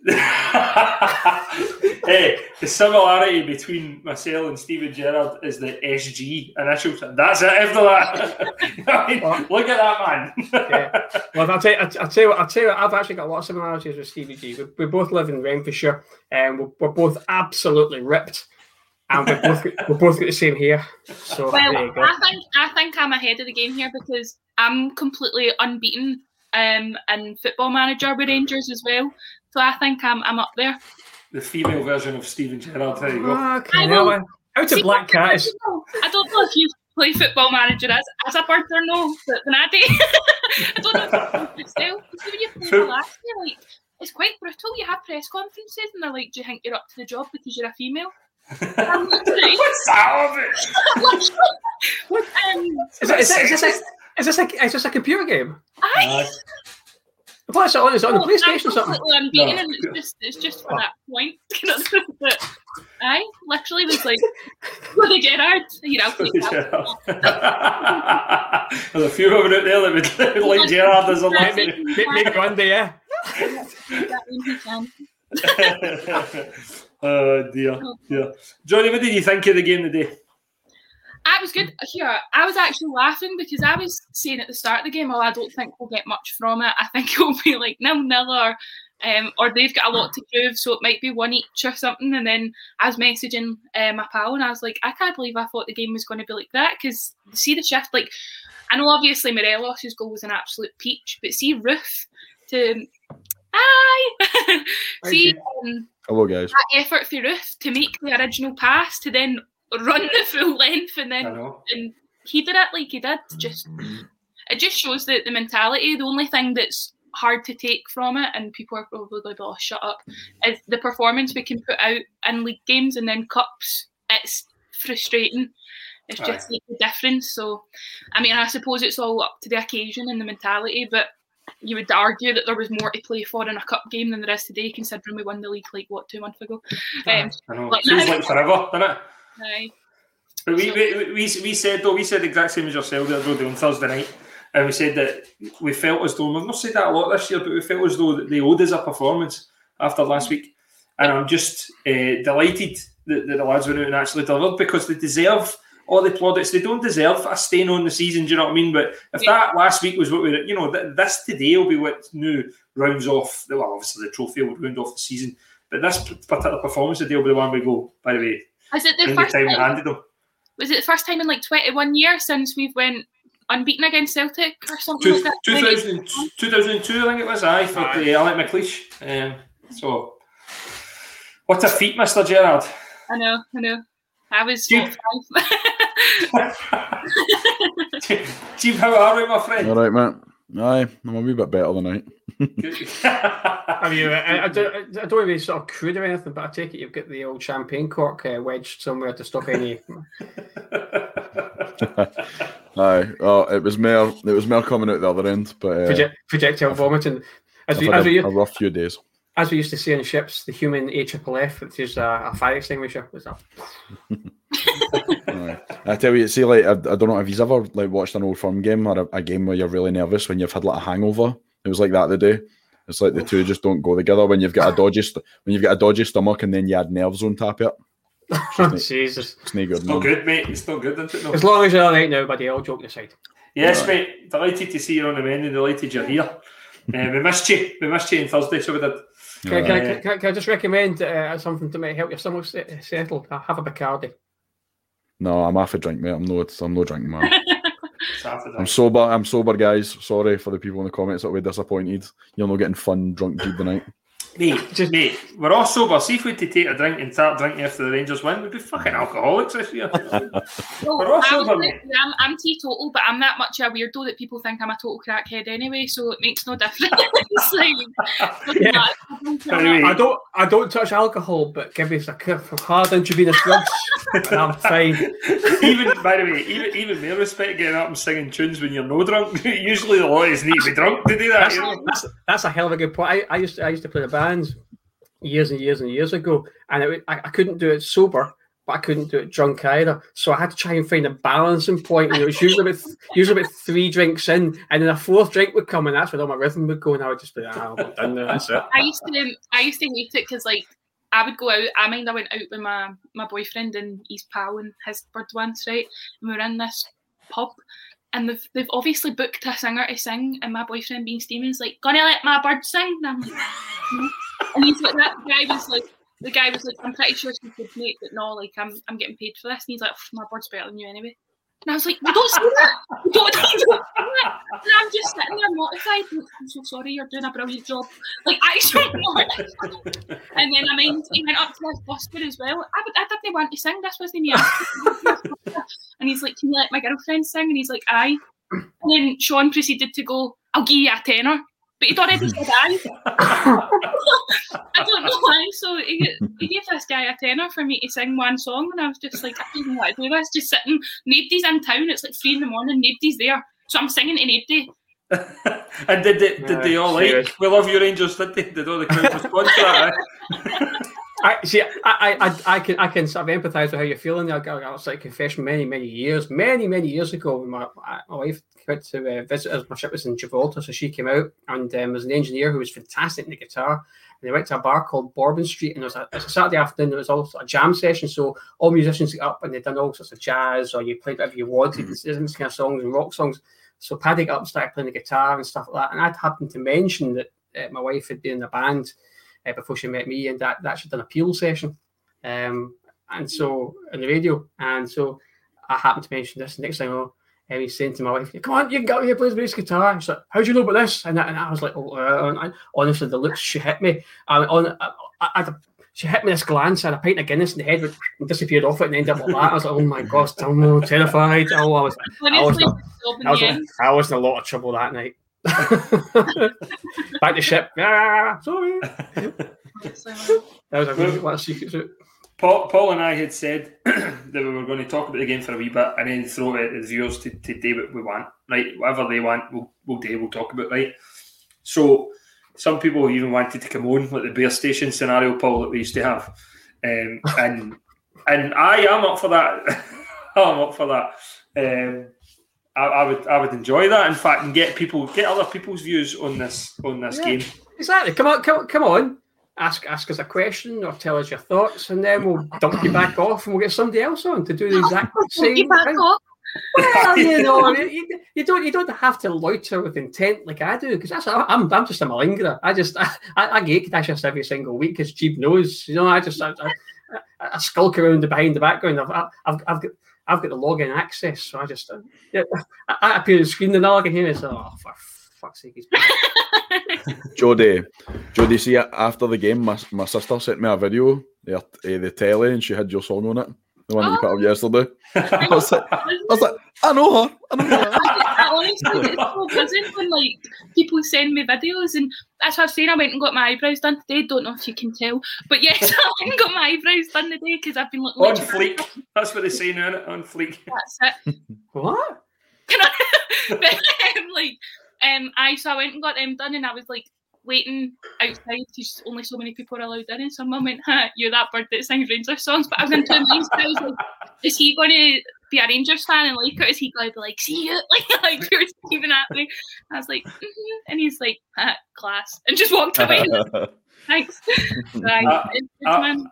(laughs) hey, the similarity between myself and Steven Gerrard is the SG initials. That's it after that. (laughs) I mean, look at that man. Yeah. Well, I'll tell, you, I'll, I'll tell you what. I'll tell you what. I've actually got a lot of similarities with Stevie G. We, we both live in Renfrewshire, and we're, we're both absolutely ripped, and we're both we're both got the same hair. So well, there you go. I think I think I'm ahead of the game here because I'm completely unbeaten um in football manager with Rangers as well. So I think I'm I'm up there. the female version of Steven Gerrard. There you go. Okay, I now, will- uh, out of Black Cat is I don't know if you play football manager as, as a bird or no, but when I do, (laughs) I don't know if it's still. See when you play Foot- the last year, like it's quite brutal. You have press conferences and they're like, "Do you think you're up to the job because you're a female?" (laughs) I'm What's that of it? (laughs) um, Is, it, is, it, is, this a, is, this a, is this a computer game? I, What's it on? Is it on the Oh, PlayStation or I'm something? unbeaten, No. and it's just it's just for oh. that point. (laughs) but I eh? literally was like, (laughs) "Will they get out?" You know, (laughs) There's a few of them out there that would like Gerrard as a Maybe, last maybe, maybe one day, yeah. oh dear, dear. Johnny, what did you think of the game today? I was good here. I was actually laughing because I was saying at the start of the game, well, I don't think we'll get much from it. I think (laughs) it'll be like nil nil or." Um, or they've got a lot to prove, so it might be one each or something. And then I was messaging uh, my pal, and I was like, I can't believe I thought the game was going to be like that because see the shift. Like, I know obviously Morelos' goal was an absolute peach, but see Roofe to (laughs) hi, see um, Hello, guys. that effort through Roofe to make the original pass to then run the full length, and then and he did it like he did. Just it just shows that the mentality. The only thing that's hard to take from it, and people are probably going, to "Oh, shut up," is the performance we can put out in league games and then cups. It's frustrating. It's just like the difference. So, I mean, I suppose it's all up to the occasion and the mentality, but you would argue that there was more to play for in a cup game than there is today, considering we won the league like what two months ago. Um, I know. Like Feels like forever, doesn't it? But we, we, we, we said though we said the exact same as yourself the other on Thursday night, and we said that we felt as though we've not said that a lot this year, but we felt as though that they owed us a performance after last week, and I'm just uh, delighted that, that the lads went out and actually delivered because they deserve all the plaudits. They don't deserve a stain on the season. Do you know what I mean? But if that last week was what we, you know, th- this today will be what new rounds off. Well, obviously the trophy will round off the season, but this particular performance today will be the one we go. By the way, Is it the in first time we time? handed them. Was it the first time in like 21 years since we've went unbeaten against Celtic or something Two, like that? 2000, 2002, I think it was, aye, for Aye. the Alex McLeish. Um, so, what a feat, Mr. Gerrard. I know, I know. I was You- (laughs) (laughs) Jim, how are we, my friend? All right, mate. Aye, I'm a wee bit better tonight. (laughs) Have you? I, I, don't, I don't sort of crude or anything, but I take it you've got the old champagne cork uh, wedged somewhere to stop any. (laughs) Aye, oh, it was more, it was more coming out the other end, but uh, project, projectile vomiting. As I've we, had as, we, a, a rough few days. as we used to say in ships, the human AFFF, which is a, a fire extinguisher, was a (laughs) Aye. I tell you, see, like I, I don't know if you've ever like watched an old firm game or a, a game where you're really nervous when you've had like a hangover. It was like that today. It's like the two just don't go together when you've got a dodgy st- when you've got a dodgy stomach and then you add nerves on top of it. Jesus. It's no good. Still man. good, mate. It's still good, isn't it? No? As long as you're all right now, buddy, all joking aside. Yes, Right. mate. Delighted to see you on the menu. Delighted you're here. uh, we missed you. We missed you on Thursday, so we did. Can, I- can, I- can, can I just recommend uh, something to make help your stomach settle? Uh, Have a Bacardi. No, I'm off a drink, mate. I'm no, I'm no drinking man. (laughs) Saturday. I'm sober. I'm sober, guys. Sorry for the people in the comments that were disappointed. You're not getting fun drunk Jeep tonight. Mate, (laughs) Just- mate, we're all sober. See oh, if we had to take a drink and start drinking after the Rangers win, we'd be fucking alcoholics this (laughs) year. Oh, well, We're all I was sober, like, mate. I'm, I'm teetotal, but I'm that much a weirdo that people think I'm a total crackhead anyway, so it makes no (laughs) difference. like, Yeah. Anyway, I don't I don't touch alcohol, but give me a cup of hard intravenous drugs, and I'm fine. even by the way, even even more respect getting up and singing tunes when you're no drunk. Usually the lawyers need to be drunk to do that. That's, You know? that's, that's a hell of a good point. I, I used to, I used to play the bands years and years and years ago, and it, I, I couldn't do it sober, but I couldn't do it drunk either. So I had to try and find a balancing point. And it was usually about (laughs) usually about three drinks in, and then a fourth drink would come, and that's when all my rhythm would go, and I would just be, ah, I'm done now. That's it. I used to, um, I used to hate it because like I would go out. I mean, I went out with my my boyfriend and his pal and his bird once, right? And we were in this pub, and they've they've obviously booked a singer to sing, and my boyfriend being Stevens like, gonna let my bird sing? And I'm like, "No." and he's like, that guy was like. The guy was like, I'm pretty sure she could make, but no, like I'm I'm getting paid for this. And he's like, oh, my bird's better than you anyway. And I was like, you don't say that. Don't, (laughs) don't that. And I'm just sitting there mortified. I'm so sorry, you're doing a brilliant job. Like, actually, (laughs) mortified. And then I mean, he went up to this busker as well. I, I didn't want to sing. This wasn't me. (laughs) And he's like, "Can you let my girlfriend sing?" And he's like, "Aye." And then Sean proceeded to go, "I'll give you a tenor," but he'd already (laughs) said aye. I don't know why. So he, he gave this guy a tenor for me to sing one song, and I was just like, I don't know what to do this. Just sitting, nobody's in town. It's like three in the morning. Nobody's there, so I'm singing to nobody. (laughs) and did they, did they all like. We Love You Rangers, did they? Did all the crowd respond to that? I see. I, I, I, I can, I can sort of empathise with how you're feeling. I got, I was like confession many, many years, many, many years ago. When my, my wife went to uh, visit us. My ship was in Gibraltar, so she came out, and um, there was an engineer who was fantastic in the guitar. And they went to a bar called Bourbon Street, and it was a, it was a Saturday afternoon. There was also a jam session, so all musicians got up and they done all sorts of jazz, or you played whatever you wanted, this this kind of songs and rock songs. So Paddy got up and started playing the guitar and stuff like that. And I'd happened to mention that uh, my wife had been in the band uh, before she met me, and that that she'd done a peel session, um, and so on the radio, and so I happened to mention this. Next thing I know, um, he's saying to my wife, "Come on, you can get here, play the bass guitar." And she's like, "How do you know about this?" And, I- and I was like, "Oh," uh, and I, honestly, the looks she hit me. I, on, I, I, she hit me this glance and a pint of Guinness in the head and disappeared off it and ended up like that. I was like, oh my gosh, I'm terrified. Oh, I was, I was, Honestly, not, in I was. I was in a lot of trouble that night. (laughs) Back to ship. Ah, sorry. That was a really (laughs) a secret suit. Paul, Paul and I had said (clears throat) that we were going to talk about the game for a wee bit and then throw it at the viewers to, to do what we want. Right, whatever they want, we'll, we'll do. We'll talk about. Right. So some people even wanted to come on, like the beer station scenario, Paul, that we used to have, um, and and I am up for that. (laughs) I'm up for that. Um, I, I would I would enjoy that. In fact, and get people get other people's views on this on this Yeah. game. Exactly. Come on, come, come on. Ask ask us a question or tell us your thoughts, and then we'll dump you back off, and we'll get somebody else on to do the exact (laughs) same Get back thing. off. Well, you (laughs) know, you, you don't you don't have to loiter with intent like I do because that's I'm I'm just a malingerer. I just (laughs) I, I, I get just every single week because Jeep knows. You know, I just I, I, I, I skulk around the behind the background. I've I've, I've got I've got the login access, so I just uh, yeah, I, I appear on the screen and all I can hear is oh for fuck's sake, he's back. (laughs) Jodie, Jodie, see after the game, my, my sister sent me a video, the, uh, the telly, and she had your song on it, the one that you put up yesterday. (laughs) I was like, I was like, I know her, I know her. I honestly, it's so buzzing when like people send me videos, and that's what I was saying. I went and got my eyebrows done today. Don't know if you can tell, but yes, (laughs) I went and got my eyebrows done today because I've been looking On literally- fleek. That's what they say now. innit? On fleek. That's it. (laughs) what? (laughs) but um, like, um, I so I went and got them done, and I was like waiting outside because only so many people are allowed in. And some mum went, huh, "You're that bird that sings Rangers songs." But I was in two minds. I was like, "Is he going to be a Rangers fan and like it? Is he going to be like, see you?" (laughs) Like, like you're even at me. I was like, "Mhm." and he's like, huh, "Class," and just walked away. (laughs) Thanks. (laughs) Right. Uh, It's good, uh, man.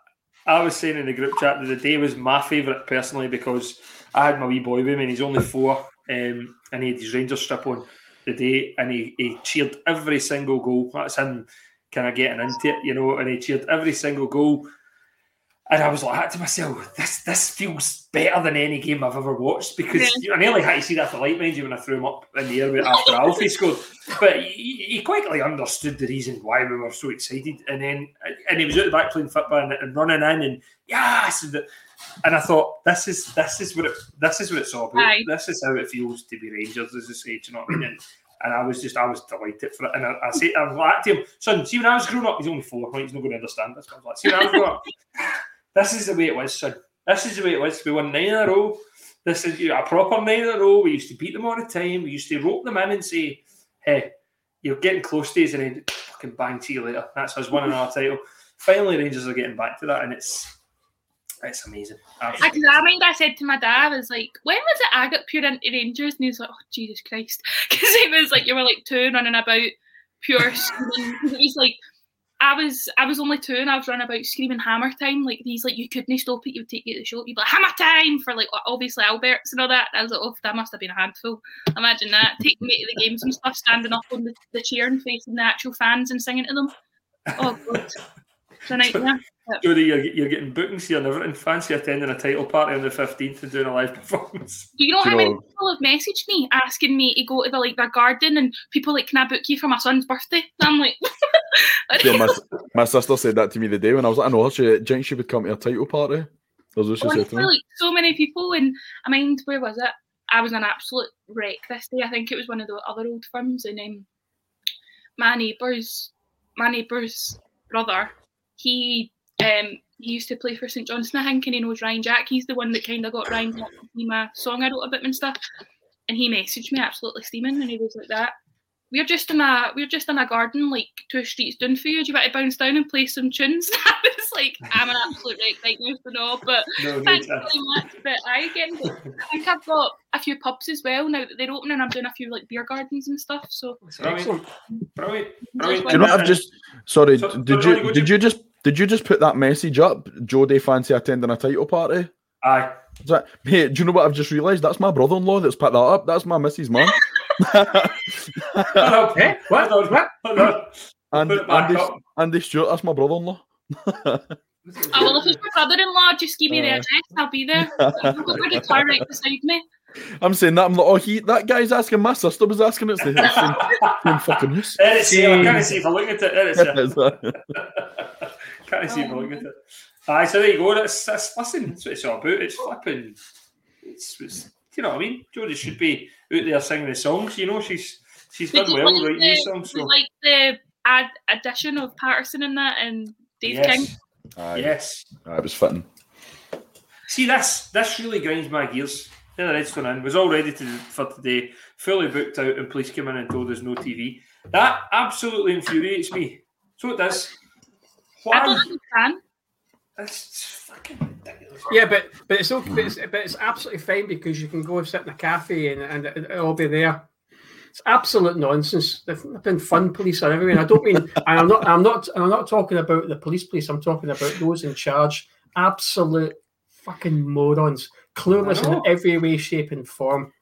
I was saying in the group chat that the day was my favourite personally because I had my wee boy with me and he's only four um, and he had his Rangers strip on the day and he, he cheered every single goal. That's him kind of getting into it, you know, and he cheered every single goal. And I was like to myself, this this feels better than any game I've ever watched because I nearly had to see that for light, mind you, when I threw him up in the air after Alfie scored. But he, he quickly understood the reason why we were so excited. And then and he was out the back playing football and, and running in and yes, and, the- and I thought this is this is what it this is what it's all about. Aye. This is how it feels to be Rangers, as I say. Do you know what I mean? And, and I was just I was delighted for it. And I, I say I was like to him, son, see when I was growing up, he's only four, right? He's not going to understand this. But I was like, see when I was growing up, this is the way it was, son. This is the way it was. We won nine in a row. This is you know, a proper nine in a row. We used to beat them all the time. We used to rope them in and say, hey, you're getting close to us, and then fucking bang to you later. That's us winning our title. Finally, Rangers are getting back to that, and it's it's amazing. I, Absolutely. I remember I said to my dad, I was like, when was it I got pure into Rangers? And he was like, oh, Jesus Christ. (laughs) Because it was like, you were like two running about pure (laughs) was like, I was I was only two and I was running about screaming hammer time. Like these, like, you couldn't stop it. You would take you to the show. You'd be like, hammer time for like, obviously Alberts and all that. And I was like, oh, that must have been a handful. Imagine that. Taking me to the games and stuff, standing up on the, the chair and facing the actual fans and singing to them. Oh, God. It's a nightmare. Jody, you're, you're getting bookings here and everything. Fancy attending a title party on the 15th and doing a live (laughs) performance. Do you know Do you how many know- people have messaged me asking me to go to the like their garden and people like, can I book you for my son's birthday? And I'm like, (laughs) Yeah, my, my sister said that to me the day when I was like, I know her. She, do you think she would come to a title party? That's what she said to me. like so many people. And I mind where was it? I was an absolute wreck this day. I think it was one of the other old firms, and um, my neighbour's my neighbour's brother, he um he used to play for St Johnstone, I think, and he knows Ryan Jack. He's the one that kind of got Ryan Jack to be my song I wrote about him and stuff. And he messaged me absolutely steaming, and he was like that. We're just in a we're just in a garden like two streets down for you. Do you want to bounce down and play some tunes? (laughs) I was like, I'm an absolute wreck right now, so no, but No, no thanks chance. very much. But I again, I think I've got a few pubs as well now that they're opening. And I'm doing a few like beer gardens and stuff. So Brilliant. Brilliant. Do you know what I've just sorry, So- did so, you did you- you just did you just put that message up? Jodie fancy attending a title party? Aye. Is that, hey, do you know what I've just realised? That's my brother-in-law that's put that up. That's my missus man. okay. Eh? What? Hold on. What? Hold and Put it back Andy. Andy Stewart, that's my brother-in-law. Oh, well, if it's my brother-in-law, just give me the Uh. address. I'll be there. I've got my guitar right beside me. I'm saying that. I'm like, oh, he that guy's asking. My sister was asking. It's the same, same fucking house. There it's here. I can't see if I look at it. There it's here. Can't see um, looking at it. Aye, so there you go. That's, that's listen. That's what it's all about. It's flipping. It's, it's you know what I mean. Jodie should be out there singing the songs. You know, she's she's done well like writing these songs. So. Like the ad addition of Patterson in that and Dave yes. King. Aye. Yes. Aye, it was fitting. See, this this really grinds my gears. Then the Redstone Inn was all ready to, for today, fully booked out, and police came in and told us no TV. That absolutely infuriates me. So it does. I don't understand. That's fucking ridiculous. Yeah, but but it's okay. But it's, but it's absolutely fine because you can go and sit in a cafe and, and it'll be there. It's absolute nonsense. They've been fun police are everywhere. I don't mean, (laughs) I'm not, I'm not, I'm not talking about the police police. I'm talking about those in charge. Absolute fucking morons, clueless in every way, shape, and form.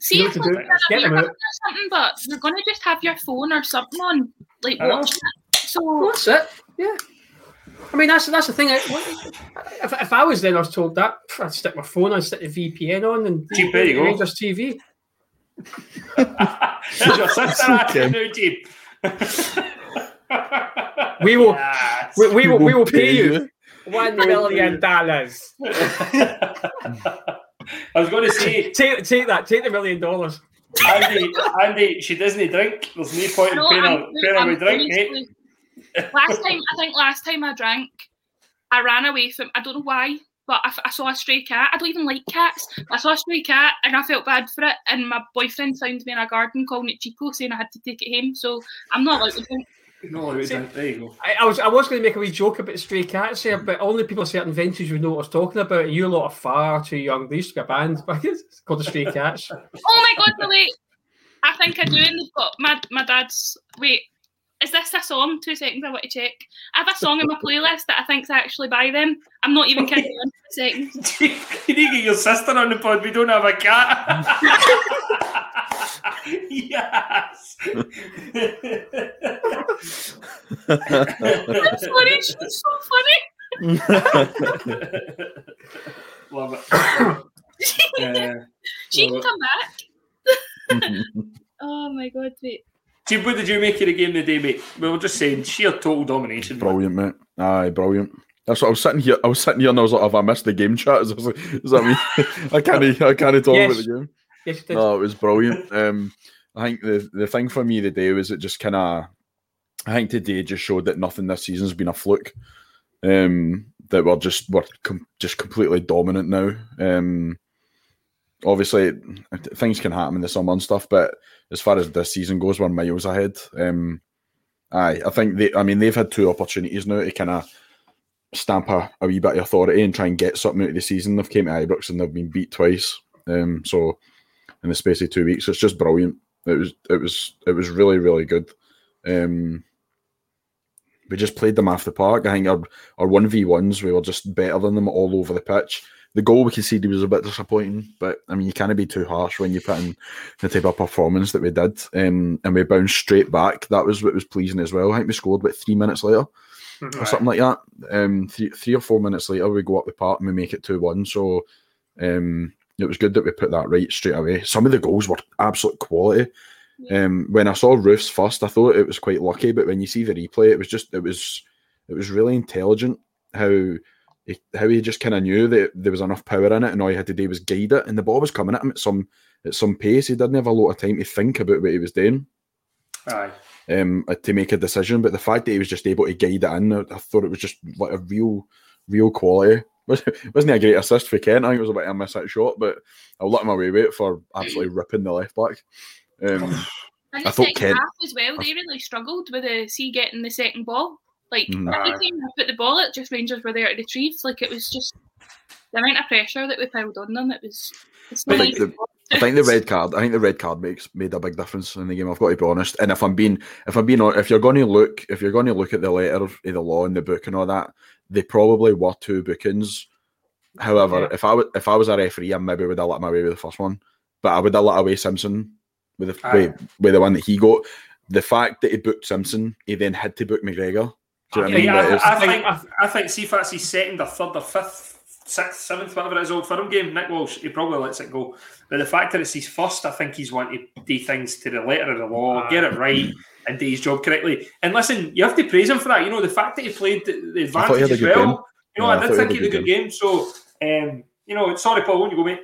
See you know if to do. Get them out. something, but you're gonna just have your phone or something on, like I watching it. So That's it. Yeah. I mean, that's that's the thing. I, if, if I was then, I was told that I'd stick my phone, I'd stick the VPN on, and Cheap, there you go. Rangers TV. (laughs) That's your sister acting now, Jeep. We will, Yes. we, we will, we will pay you you. one million dollars. (laughs) I was going to say, (laughs) Take, take that. Take the million dollars. Andy, Andy, she doesn't drink. There's no point in paying her, paying her I'm with drink, mate. Seriously- last time, I think last time I drank, I ran away from. I don't know why, but I, I saw a stray cat. I don't even like cats. I saw a stray cat and I felt bad for it. And my boyfriend found me in a garden calling it Chico, saying I had to take it home. So I'm not allowed to drink. No, with drink. There you go. I, I was I was going to make a wee joke about stray cats here, but only people of certain vintage would know what I was talking about. You lot are far too young. They used to be a band, but (laughs) it's called the Stray Cats. Oh my god, no wait. I think I do. And they've got my my dad's. Wait, is this a song? Two seconds. I want to check. I have a song in my playlist that I think's actually by them. I'm not even kidding. One second. (laughs) you need to get your sister on the pod. We don't have a cat. (laughs) yes. (laughs) I'm sorry. She's so funny. Love it. Uh, She can come back. Oh my god, wait. Jim, what did you make of the game today, mate? We were just saying sheer total domination. Brilliant, mate. Aye, brilliant. That's what I was sitting here. I was sitting here and I was like, "Have I missed the game chat?" (laughs) I was like, "Does that mean I can't? I can't talk Yes. about the game?" Yes. No, it was brilliant. Um, I think the the thing for me today was it just kind of. I think today just showed that nothing this season's been a fluke. Um, that we're just we're com- just completely dominant now. Um, obviously things can happen in the summer and stuff, but as far as this season goes, we're miles ahead. Um, aye, I think they. I mean, they've had two opportunities now to kind of stamp a, a wee bit of authority and try and get something out of the season. They've came to Ibrox and they've been beat twice. Um, so in the space of two weeks, it's just brilliant. It was it was it was really really good. Um, we just played them off the park. I think our our one v ones we were just better than them all over the pitch. The goal we conceded was a bit disappointing, but I mean you can't be too harsh when you put in the type of performance that we did. Um, and we bounced straight back. That was what was pleasing as well. I think we scored about three minutes later or something like that. Um, three, three or four minutes later, we go up the park and we make it two one. So, um, it was good that we put that right straight away. Some of the goals were absolute quality. Um, when I saw Roofe's first, I thought it was quite lucky, but when you see the replay, it was just it was it was really intelligent how he, how he just kind of knew that there was enough power in it, and all he had to do was guide it, and the ball was coming at him at some at some pace. He didn't have a lot of time to think about what he was doing Aye. um, uh, to make a decision. But the fact that he was just able to guide it in, I I thought it was just like a real, real quality. Wasn't (laughs) wasn't he a great assist for Kent? I think it was a bit of a miss hit shot, but I'll let him away with it for absolutely ripping the left back. Um, (sighs) And I thought second Kent- half as well, they really struggled with the C getting the second ball. Like every time I put the ball, it just Rangers were there to retrieve. Like it was just the amount of pressure that we piled on them. It was. It's I not think like the, I think the red card. I think the red card makes made a big difference in the game. I've got to be honest. And if I'm being, if I'm being, if you're going to look, if you're going to look at the letter of the law in the book and all that, they probably were two bookings. However, Yeah. if I w- if I was a referee, I maybe would have let my way with the first one, but I would have let away Simpson with the Aye. with, with the one that he got. The fact that he booked Simpson, he then had to book McGregor. Do you know what I mean? Yeah, I, I think I think see if that's his second or third or fifth, sixth, seventh, whatever it is old firm game, Nick Walsh, he probably lets it go. But the fact that it's his first, I think he's wanting to do things to the letter of the law, get it right, and did his job correctly. And listen, you have to praise him for that. You know, the fact that he played the, the I thought he advantage as well. game. You know, Yeah, I I did thought think a he had a good good game. So, um, you know, sorry, Paul, won't you go, mate?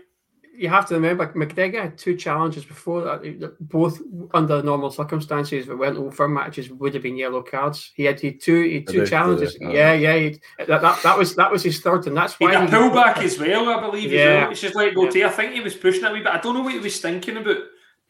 You have to remember McGregor had two challenges before that, both under normal circumstances that weren't all matches would have been yellow cards. He had, he had two he had two challenges. Did? Yeah, yeah. he'd- that, that that was that was his third, and that's why had a he- pullback as well, I believe. Yeah. As well. It's just like go Yeah. I think he was pushing it a wee bit. I don't know what he was thinking about.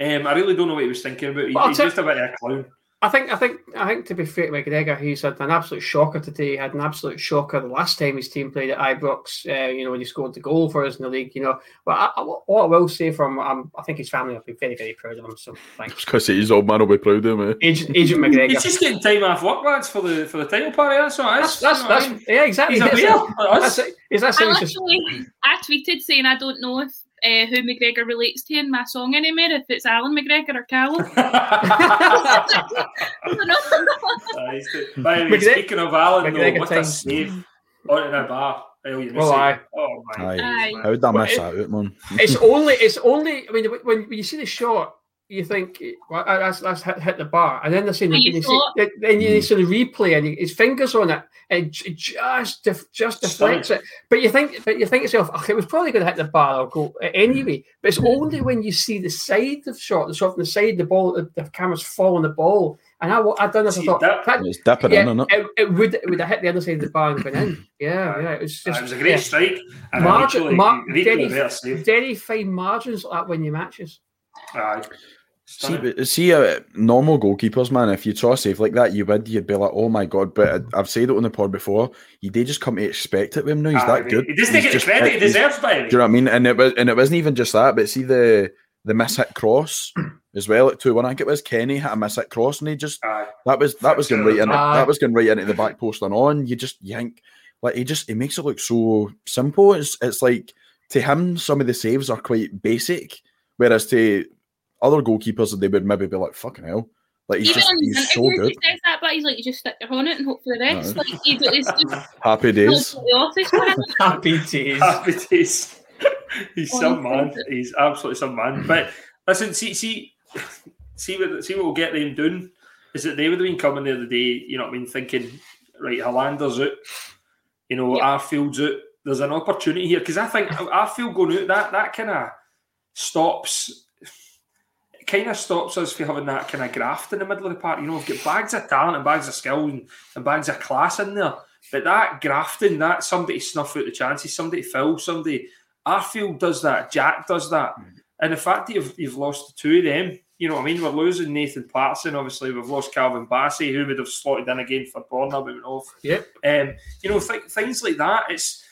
Um, I really don't know what he was thinking about. He- Well, he's tell- just a bit of a clown. I think I think I think to be fair to McGregor, he's had an absolute shocker today. He had an absolute shocker the last time his team played at Ibrox. Uh, you know when he scored the goal for us in the league. You know, but I, I, what I will say from um, I think his family will be very very proud of him. So thanks, Because his old man will be proud of him. Eh? Agent Agent He's just getting time off work, lads, for the for the title party. That's what it is. That's that's, You know I that's mean? yeah exactly. He's a That's beer. it. That's it. Is that I saying just literally, I tweeted saying I don't know if uh, who McGregor relates to in my song anymore, if it's Allan McGregor or Callum. (laughs) I don't know. He's the- By the way, speaking of Allan, though, McGregor what a time. save on a bar. Oh, you Well, aye. Oh my. Aye. Aye. How did I Well, miss it- that out, man? it's only it's only I mean when, when you see the shot you think well, that's that's hit, hit the bar. And then they're saying you you see, then you see the replay and his fingers on it. And it just def, just deflects it. But you think but you think to yourself "Ugh, it was probably going to hit the bar or go anyway. But it's only when you see the side of the shot the shot from the side the ball the, the camera's following the ball. And I I done this I See, thought that- that, It's dipping yeah, in, innit? it, it would it would have hit the other side of the bar and gone in. (clears throat) Yeah yeah it was Uh, just it was a great yeah. strike. And Margin- mar- very- very fine margins like that when you matches. Aye. See, Stunning. but see, uh, normal goalkeepers, man. If you saw a save like that, you would, you'd be like, "Oh my god!" But I- I've said it on the pod before. You did just come to expect it with him now. He's Aye, that mate. good. He doesn't He's get the credit he deserves, by Do you know what I mean? And it was, and it wasn't even just that, but see the the miss hit cross (clears throat) as well at two one. I think it was Kenny hit a miss hit cross, and he just Aye. that was that was going right in. Aye. That was going right into the back post and on. You just yank like he just he makes it look so simple. It's it's like to him some of the saves are quite basic, whereas to other goalkeepers they would maybe be like fucking hell. Like he's Even just he's so good. he says that, but he's like, you just stick your on it and hope for the rest. Aye. Like, you do, it's just (laughs) Happy days. the office for him. (laughs) happy days Happy days. (laughs) He's Oh, some man. He's absolutely some man. But listen, see, see, see what see what we'll get them doing is that they would have been coming the other day. You know what I mean? Thinking, right, Helander's out. You know, Yeah. Arfield's out. There's an opportunity here because I think Arfield going out that that kind of stops. Kind of stops us from having that kind of graft in the middle of the park. You know, we've got bags of talent and bags of skill and, and bags of class in there. But that grafting, that somebody snuff out the chances, somebody fill, somebody. Arfield does that. Jack does that. And the fact that you've, you've lost the two of them, you know what I mean? We're losing Nathan Patterson, obviously. We've lost Calvin Bassey, who would have slotted in again for Borna, but went off. Yep. Um, you know, th- things like that. It's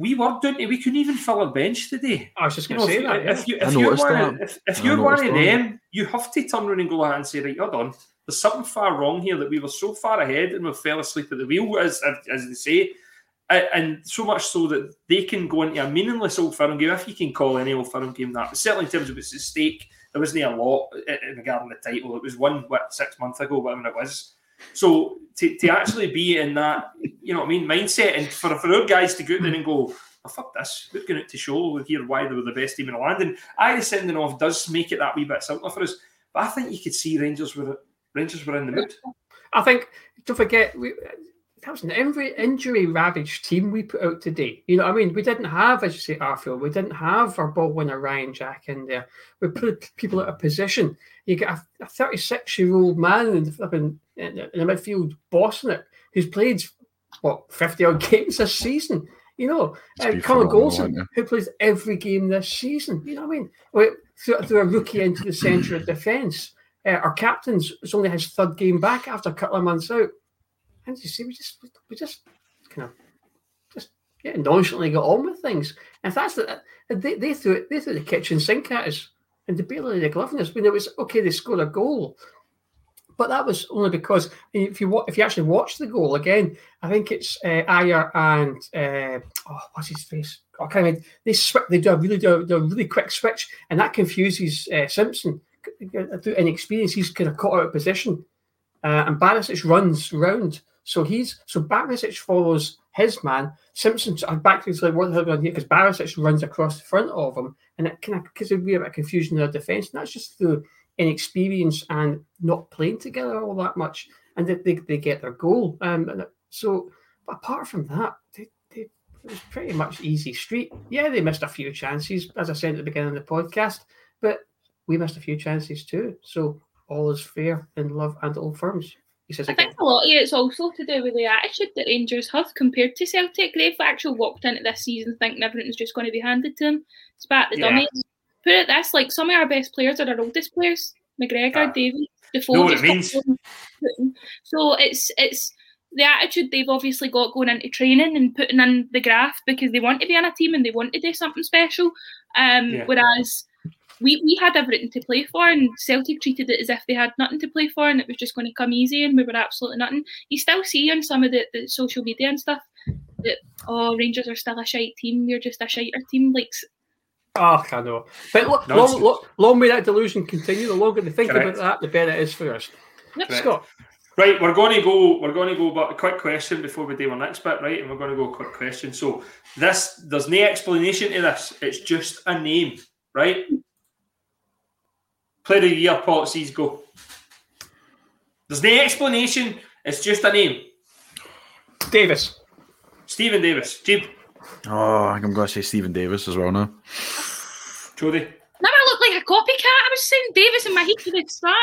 we were doing it. We couldn't even fill a bench today. I was just going know, to if, say that. yeah. if you, if you're noticed one that. if, if you're one noticed of them, you have to turn around and go and say, right, you're done. There's something far wrong here that we were so far ahead and we fell asleep at the wheel, as as they say. And so much so that they can go into a meaningless old firm game, if you can call any old firm game that. But certainly in terms of its stake, there wasn't a lot i- in regarding the title. It was one what six months ago, whatever it was. So to, to actually be in that, you know what I mean, mindset, and for for our guys to go out there and go, oh, fuck this, we're going out to show here why they were the best team in the land. And I sending off does make it that wee bit simpler for us. But I think you could see Rangers were Rangers were in the mood. I think don't forget we, that was an injury injury ravaged team we put out today. You know, what I mean, we didn't have, as you say, Arfield. We didn't have our ball winner Ryan Jack in there. We put people out of position. You get a 36 year old man in the, in in the midfield bossing it, who's played what 50 odd (laughs) games this season. You know, uh, Connor Goldson, who plays every game this season. You know what I mean? We threw, threw a rookie into the centre of defence. Uh, our captain's it's only his third game back after a couple of months out. And you see, we just we just kind of just yeah, nonchalantly got on with things. And if that's the they, they threw it, they threw the kitchen sink at us and they barely the us. When it was okay, they scored a goal, but that was only because if you if you actually watch the goal again, I think it's uh, Ajer and uh, oh, what's his face? I can't. They swi they do a really do a, do a really quick switch, and that confuses uh, Simpson. Through inexperience, he's kind of caught out of position, uh, and Barisic runs round. So he's so Barisic follows his man. Simpson back to like what they're going here because Barisic runs across the front of him, and it kind of gives a wee bit of confusion in their defence. And that's just through inexperience and not playing together all that much, and they, they, they get their goal. Um, and so, but apart from that, they, they, it was pretty much easy street. Yeah, they missed a few chances, as I said at the beginning of the podcast, but we missed a few chances too. So all is fair in love and all firms. He says I again. think a lot of it's also to do with the attitude that Rangers have compared to Celtic. They've actually walked into this season thinking everything's just going to be handed to them. It's about the Yeah. dummies. Put it this, like some of our best players are our oldest players. McGregor, Ah. Davis, Defoe. Know what it means. So it's it's the attitude they've obviously got going into training and putting in the graft because they want to be on a team and they want to do something special. Um, Yeah. Whereas we, we had everything to play for, and Celtic treated it as if they had nothing to play for, and it was just going to come easy, and we were absolutely nothing. You still see on some of the, the social media and stuff that oh Rangers are still a shite team, we're just a shiter team. Like Oh, I know. But lo- long, Nonsense. long, long may that delusion continue. The longer they think Correct. about that, the better it is for us. Correct. Scott, Right, we're going to go. We're going to go. But a quick question before we do our next bit, right? And we're going to go a quick question. So this, there's no explanation to this. It's just a name, right? Player of the year policies go. There's no explanation. It's just a name. Davis. Steven Davis, Jeep, Oh, I think I'm going to say Steven Davis as well now. Jody. now I look like a copycat. I was saying Davis in my head to the start.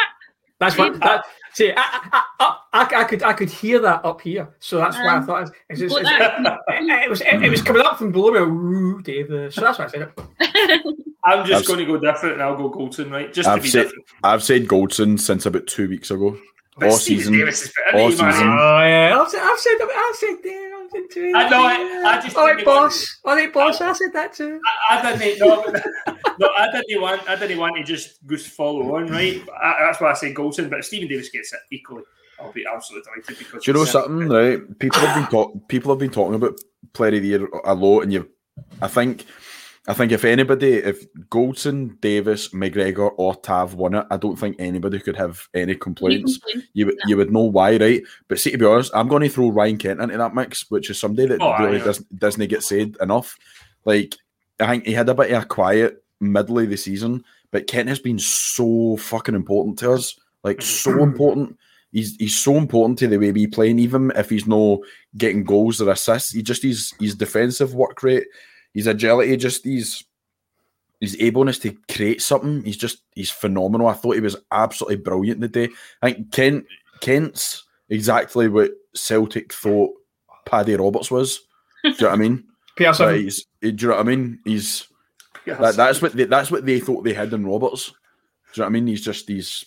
That's what. That, see, I, I, I, I, I could, I could hear that up here, so that's why I Um, thought it's, it's, But it's, it, (laughs) it was, it, it was coming up from below me. Ooh, Davis. So that's why I said it. (laughs) I'm just I've- going to go different, and I'll go Goldson, right? Just I've be said different. I've said Goldson since about two weeks ago. But all Steven season. Davis is all than man. season. Oh yeah, I've said, I've said, I've said, Davis. I've said Davis. I know it. I just All right, think it was- boss. All right, boss. I said that too. I, I didn't no, (laughs) no, I didn't want I didn't want to just just follow on, right? I, that's why I say Goldson, but Steven Davis gets it equally, I'll be absolutely delighted because Do you know he's- something, right? People have been talk, people have been talking about player of the year a lot, and you, I think, I think if anybody, if Goldson, Davis, McGregor, or Tav won it, I don't think anybody could have any complaints. You would you would know why, right? But see, to be honest, I'm going to throw Ryan Kent into that mix, which is somebody that Oh, really doesn't doesn't get said enough. Like I think he had a bit of a quiet middle of the season, but Kent has been so fucking important to us, like so (clears throat) important. He's he's so important to the way we playing, even if he's no getting goals or assists. He just his his defensive work rate, his agility, just his his ableness to create something. He's just he's phenomenal. I thought he was absolutely brilliant today. I think Kent Kent's exactly what Celtic thought Paddy Roberts was. Do you know what I mean? (laughs) Pearson. Like, he's, do you know what I mean? He's that, that's what they, that's what they thought they had in Roberts. Do you know what I mean? He's just he's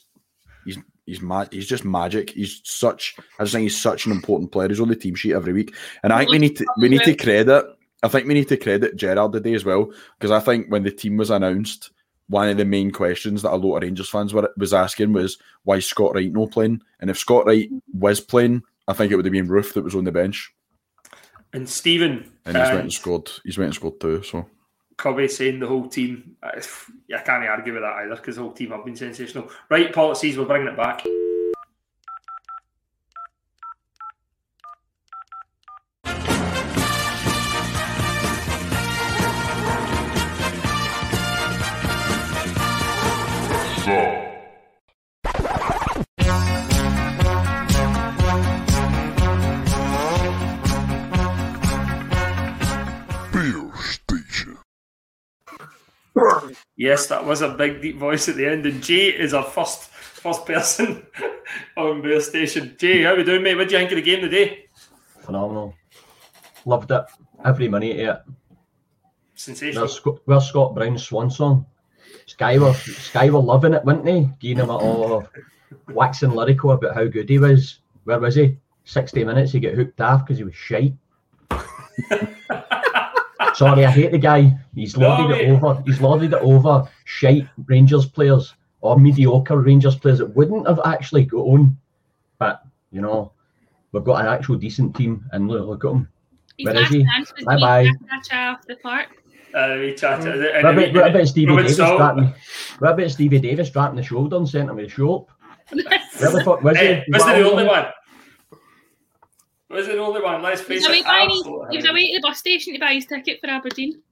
he's he's mad. He's just magic. He's such. I just think he's such an important player. He's on the team sheet every week, and I think we need to we need to credit. I think we need to credit Gerrard today as well because I think when the team was announced, one of the main questions that a lot of Rangers fans were was asking was why Scott Wright no playing? And if Scott Wright was playing, I think it would have been Roofe that was on the bench, and Stephen and he's uh, went and scored. He's went and scored too. So. Covey saying the whole team. uh, I can't argue with that either because the whole team have been sensational. Right, policies. We're bringing it back. Yes, that was a big deep voice at the end. And Jay is our first first person (laughs) on the Station. Jay, how are we doing, mate? What do you think of the game today? Phenomenal. Loved it. Every minute of it. Sensational. Where's, where's Scott Brown's swan song? Sky were, Sky were loving it, weren't they? Giving him all waxing lyrical about how good he was. Where was he? 60 minutes, he got hooked off because he was shite. (laughs) Sorry, I hate the guy. He's No, it over. He's lauded it over shite Rangers players or mediocre Rangers players that wouldn't have actually got on. But you know, we've got an actual decent team, and look, look at him. His Where is last he? Bye-bye. catch off the park. Uh, we chatted. and What about, what about Stevie Davis Salt. strapping? What about Stevie Davis strapping the shoulder and sent him to the show? (laughs) Where the fuck was Hey, he? was he the Well, only one? Was he the only one? Let's He face was, away it. buying his, he was away to the bus station to buy his ticket for Aberdeen.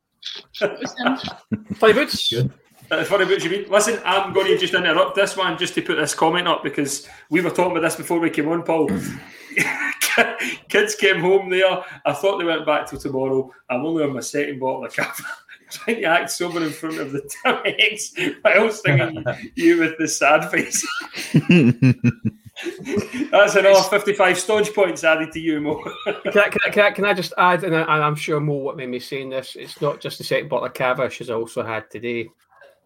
It was him. Play boots. Good. That's funny what you mean. Listen, I'm going to just interrupt this one just to put this comment up because we were talking about this before we came on, Paul. (laughs) Kids came home there. I thought they went back till tomorrow. I'm only on my second bottle of cava. (laughs) Trying to act sober in front of the (laughs) Timex while singing you with the sad face. (laughs) That's another 55 staunch points added to you, Mo. (laughs) Can I, can, I, can, I, can I just add, and, I, am sure Mo what made me saying this, it's not just the second bottle of cava she's also had today.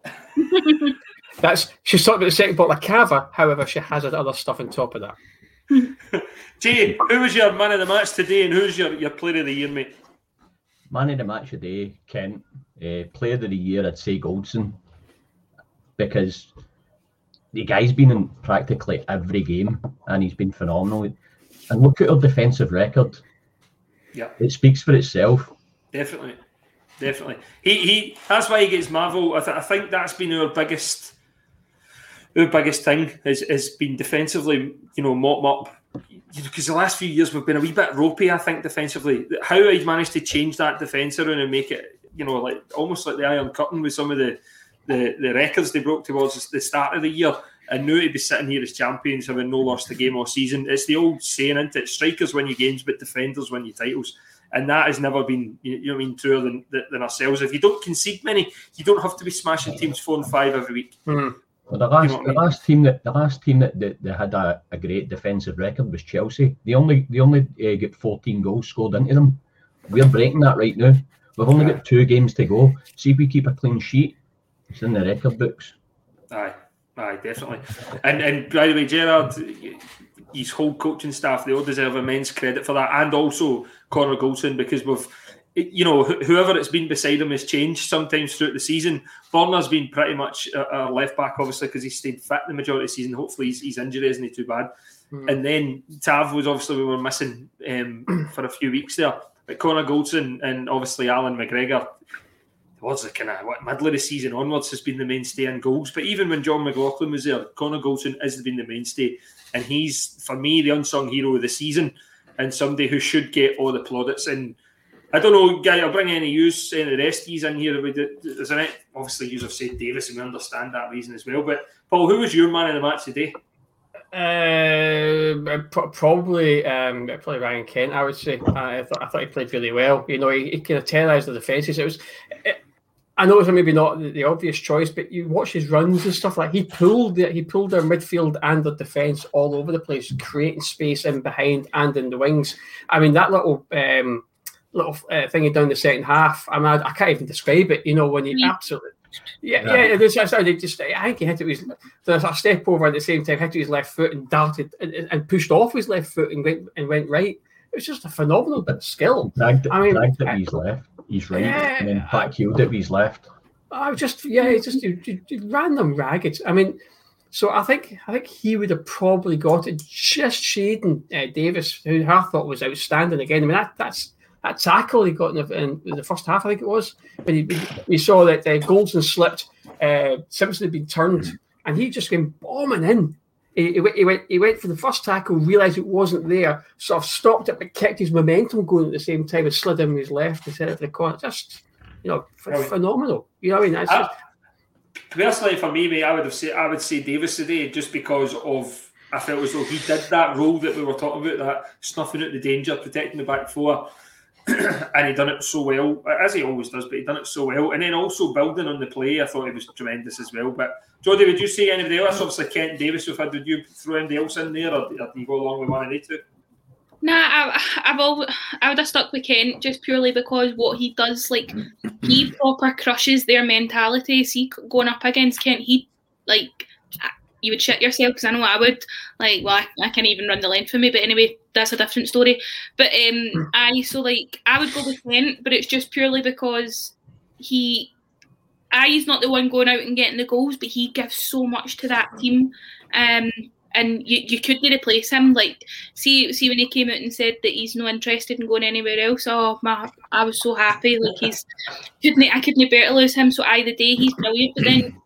(laughs) That's she's talking about the second bottle of cava, however, she has had other stuff on top of that. Jay, who was your man of the match today and who's your, your player of the year, mate? Man of the match today, Kent. Uh, player of the year, I'd say Goldson. Because the guy's been in practically every game and he's been phenomenal. And look at our defensive record. Yeah. It speaks for itself. Definitely. Definitely. He he that's why he gets Marvel. I, th- I think that's been our biggest our biggest thing has, has been defensively, you know, mop up because the last few years we've been a wee bit ropey, I think, defensively. How he managed to change that defence around and make it, you know, like almost like the Iron Curtain with some of the the, the records they broke towards the start of the year and knew to be sitting here as champions having no lost a game all season. It's the old saying, isn't it? Strikers win your games, but defenders win your titles. And that has never been, you know, I mean, truer than, than ourselves. If you don't concede many, you don't have to be smashing teams four and five every week. Mm-hmm. Well, the last, you know the last mean? team that the last team that, that, that had a, a, great defensive record was Chelsea. They only they only uh, get 14 goals scored into them. We're breaking that right now. We've only yeah. got two games to go. See if we keep a clean sheet. It's in the record books. Aye, aye, definitely. And and by the way, Gerrard, his whole coaching staff, they all deserve immense credit for that, and also Connor Goldson because we've. You know, whoever it's been beside him has changed sometimes throughout the season. Borna's been pretty much our left back, obviously, because he stayed fit the majority of the season. Hopefully, his, his injury isn't too bad. Mm. And then Tav was obviously we were missing um, for a few weeks there. But Connor Goldson and obviously Allan McGregor, towards the kind of what middle of the season onwards has been the mainstay in goals. But even when Jon McLaughlin was there, Connor Goldson has been the mainstay, and he's for me the unsung hero of the season and somebody who should get all the plaudits. And I don't know, guy, I'll bring any use any of the rest these in here. There's an obviously you have said Davis, and we understand that reason as well. But Paul, who was your man of the match today? Uh, probably, um, probably Ryan Kent. I would say. I thought I thought he played really well. You know, he, he kind of terrorised the defences. It was. It, I know it's maybe not the, the, obvious choice, but you watch his runs and stuff like he pulled the, he pulled their midfield and the defence all over the place, creating space in behind and in the wings. I mean that little um, little uh, thingy down the second half. I mean I, I, can't even describe it. You know when you absolutely. Yeah, yeah, yeah that's, how they just. I think he hit it with there's a step over at the same time, hit his left foot and darted and, and pushed off his left foot and went and went right. It was just a phenomenal bit of skill. Dragged, I mean, dragged it his left he's right, yeah, and then back heeled it he's left. I was just yeah, it's just random ragged. I mean, so I think I think he would have probably got it just shading uh, Davis, who I thought was outstanding again. I mean that that's that tackle he got in the, in the first half, I think it was. When he, we saw that uh, Goldson slipped, uh, Simpson had been turned, and he just came bombing in. He, he, went, he, went, he went for the first tackle, realised it wasn't there, sort of stopped it, but kept his momentum going at the same time and slid in his left and set it for the corner. Just, you know, phenomenal. You know what I mean? That's I, just... Personally, for me, mate, I would have said I would say Davis today just because of I felt as though he did that role that we were talking about, that snuffing out the danger, protecting the back four. (clears throat) and he done it so well, as he always does, but he done it so well. And then also building on the play, I thought it was tremendous as well. But Jody, would you see anybody else? Obviously, Kent Davis, we've had, did you throw anybody else in there, or, or you go along with one of the two? Nah, I, I've always, I would have stuck with Kent just purely because what he does, like (clears throat) he proper crushes their mentality. See, going up against Kent, he like you would shit yourself because I know I would. Like, well, I, I, can't even run the length for me, but anyway, that's a different story. But um. I so like I would go with Kent, but it's just purely because he, I he's not the one going out and getting the goals, but he gives so much to that team. Um, and you, you couldn't replace him. Like, see, see when he came out and said that he's not interested in going anywhere else. Oh my, I was so happy. Like he's couldn't I couldn't bear to lose him. So either day he's brilliant, but then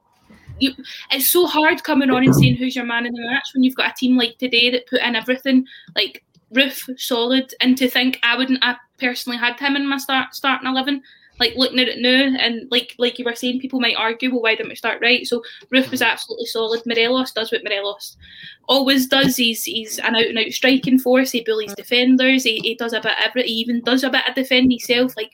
you, it's so hard coming on and saying who's your man in the match when you've got a team like today that put in everything, like Roofe solid, and to think I wouldn't have personally had him in my start starting eleven. like looking at it now, and like like you were saying, people might argue, well, why didn't we start right? So Roofe was absolutely solid. Morelos does what Morelos always does. He's he's an out and out striking force. He bullies defenders. He, he does a bit of every. He even does a bit of defending himself. Like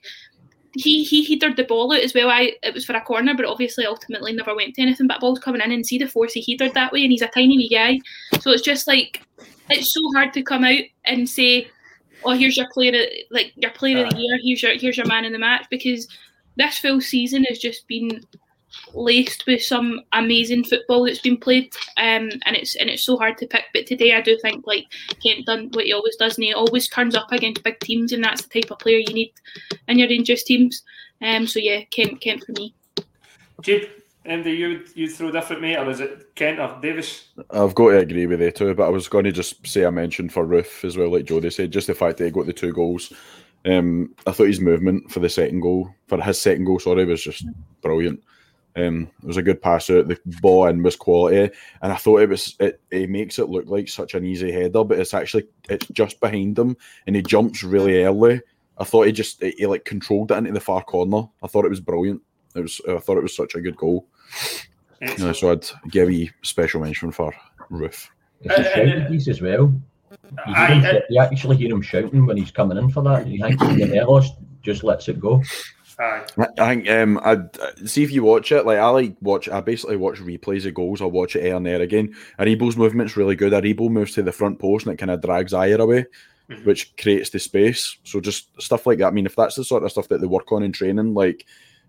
he he headed the ball out as well. I it was for a corner, but obviously ultimately never went to anything. But ball's coming in and see the force he headed that way, and he's a tiny wee guy. So it's just like it's so hard to come out and say, "Oh, here's your player, of, like your player of the year. Here's your here's your man in the match," because this full season has just been laced with some amazing football that's been played, um, and it's and it's so hard to pick. But today, I do think like Kent done what he always does, and he always turns up against big teams, and that's the type of player you need in your Rangers teams. Um, so yeah, Kent, Kent for me. Jeep, um, do you you throw different, mate, or is it Kent or Davis? I've got to agree with you too, but I was going to just say I mentioned for Roofe as well, like Jody said, just the fact that he got the two goals. Um, I thought his movement for the second goal, for his second goal, sorry, was just brilliant. Um, it was a good pass out. The ball in was quality, and I thought it was. It, it makes it look like such an easy header, but it's actually it's just behind him, and he jumps really early. I thought he just he, he like controlled it into the far corner. I thought it was brilliant. It was. I thought it was such a good goal. Yeah, so I'd give a special mention for Roofe. It's a uh, uh, shouting piece as well. You, hear him, you actually hear him shouting when he's coming in for that. You think Morelos just lets it go. Aye. I think um, I'd see if you watch it. Like I like watch. I basically watch replays of goals. I'll watch it here and there again. Aribo's movement's really good. Aribo moves to the front post and it kind of drags Ajer away, Mhm. which creates the space. So just stuff like that. I mean, if that's the sort of stuff that they work on in training, like,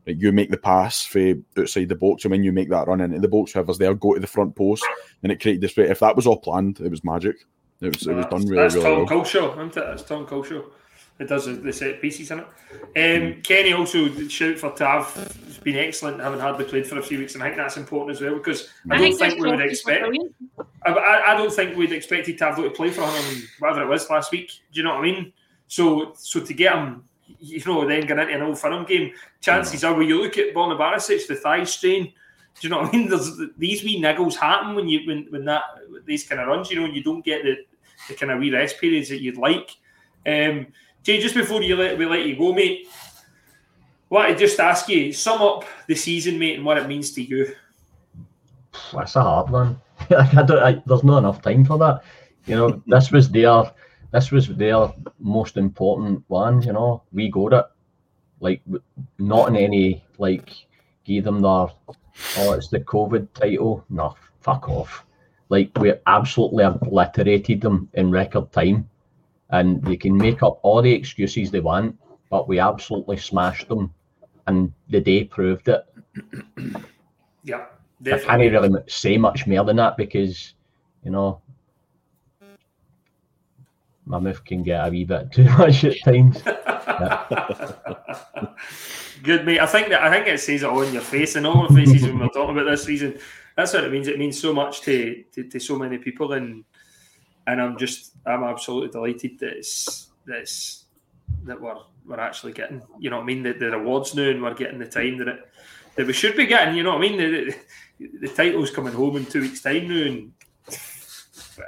like you make the pass for outside the box, and when you make that run into the box, whoever's there, go to the front post, and it created the space. If that was all planned, it was magic. It was it was done really That's really Tom well. Culshaw, isn't it? That's Tom Culshaw. It does the- set pieces in it. Um, Kenny also shout for Tav. It's been excellent having hardly played for a few weeks, and I think that's important as well because I, I don't think we would expect. I, I don't think we'd expected Tav to play for him, whatever it was last week. Do you know what I mean? So so to get him, you know, then get into an old Firm game, chances are when you look at Borna Barisic, the thigh strain. Do you know what I mean? There's these wee niggles happen when you when when that these kind of runs, you know, and you don't get the, the kind of wee rest periods that you'd like. Um, Jay, just before you let we let you go, mate, what I just ask you, sum up the season, mate, and what it means to you. That's a hard one. (laughs) I don't, I, there's not enough time for that. You know, (laughs) this was their, this was their most important one. You know, we got it. Like, not in any like, give them their, oh, it's the COVID title. No, fuck off. Like, we absolutely obliterated them in record time, and they can make up all the excuses they want, but we absolutely smashed them, and the day proved it. (clears throat) Yeah, I can't really say much more than that because, you know, my mouth can get a wee bit (laughs) too much at times. (laughs) Good mate. I think that I think it says it all in your face and all our faces when we're talking about this season. That's what it means. It means so much to, to, to so many people and and I'm just I'm absolutely delighted that it's that it's that we're we're actually getting you know what I mean the, the rewards now and we're getting the time that it that we should be getting. You know what I mean? The, the, the title's coming home in two weeks' time now and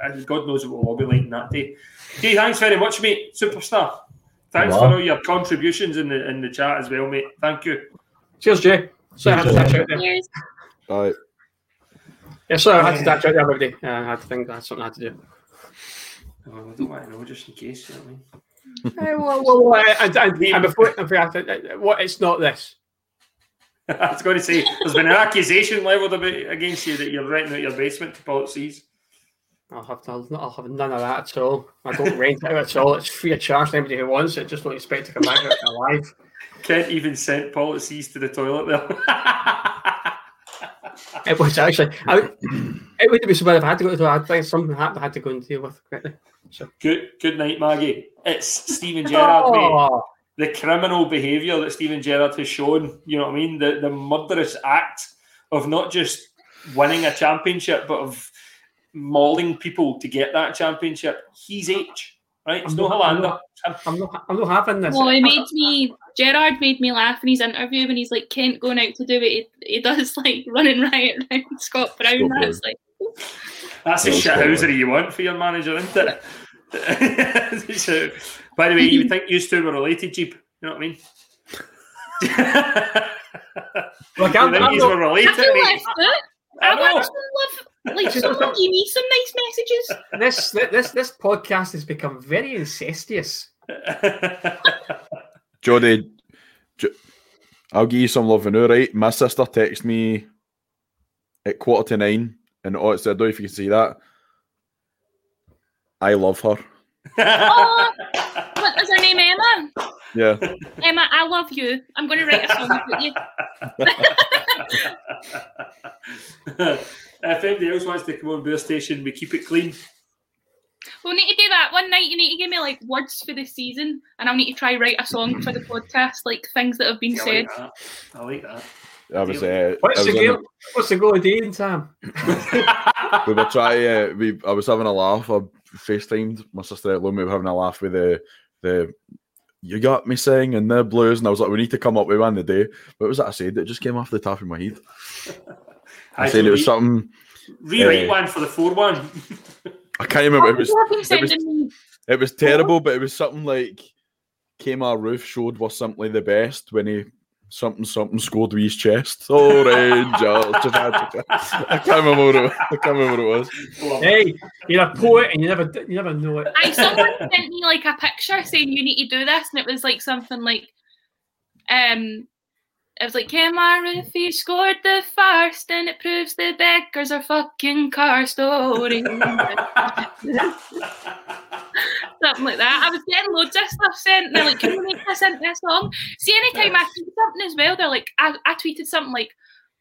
and God knows what we'll all be like in that day. Jay, thanks very much, mate. Superstar. Thanks Wow. for all your contributions in the in the chat as well, mate. Thank you. Cheers, Jay. So I had to Cheers, dash out there. Yes. All right. Yeah, so I had to dash out there every day. Uh, I had to think that's something I had to do. Oh, I don't want to know just in case. You know what I mean? Eh, well, well, well, and, and, and before, and before I have to- what, it's not this. (laughs) I was going to say there's been an accusation levelled against you that you're renting out your basement to policies. I'll have, I'll, I'll have none of that at all. I don't (laughs) rent it out at all. It's free of charge to anybody who wants it. Just don't expect to come back out alive. Kent even sent policies to the toilet there. (laughs) It was actually, I, it wouldn't be so bad if I had to go to the I think something happened I had to go and deal with quickly. So, good good night, Maggie. It's Steven (laughs) Gerrard, oh, the criminal behaviour that Steven Gerrard has shown, you know what I mean? The the murderous act of not just winning a championship, but of mauling people to get that championship. He's H, right? It's I'm no not- I'm not- I'm not, I'm not having this. Well, he made me. Gerrard made me laugh in his interview when he's like Kent going out to do it. He, he does (laughs) like running riot around (laughs) Scott Brown. Scott That's like That's the Yeah, shithousery you want for your manager, isn't it? (laughs) so, by the way, you would think you two were related, Jeep. You know what I mean? Like, I'm, think I'm he's not- were I related, feel mate? left out. I I know. want love. Like, someone give me some nice messages. this this this podcast has become very incestuous. (laughs) Jodie, Jo- I'll give you some love and all right. My sister texted me at quarter to nine, and oh, it's I don't know if you can see that. I love her. Oh, what is her name? Emma. Yeah, Emma, I love you. I'm going to write a song about you. (laughs) (laughs) if anybody else wants to come on Bear Station, we keep it clean. We'll need to do that one night. You need to give me like words for the season, and I'll need to try write a song for the podcast, like things that have been I said. like that. I like that. I was. Uh, What's I the was in- goal? What's the goal of doing, Sam? (laughs) we were trying. Uh, we I was having a laugh. I FaceTimed my sister at home. We were having a laugh with the the. You got me saying and the blues, and I was like, "We need to come up with one today." What was that I said? It just came off the top of my head. (laughs) I I said it was something. Rewrite uh, one for the four one. I can't remember. It was. People have been It was, it was terrible, but it was something like Kemar Roofe showed was simply the best when he something something scored with his chest. Oh Rangers! I can't remember what it, I can't remember what it was. Hey, you're a poet and you never you never know it. I someone sent me like a picture saying you need to do this, and it was like something like, um, it was like Kemar Roofe scored the first, and it proves the beggars are fucking car story. (laughs) something like that. I was getting loads of stuff sent. They're like, "Can you make this into a song?" See, anytime I tweet something as well, they're like, I, I tweeted something like,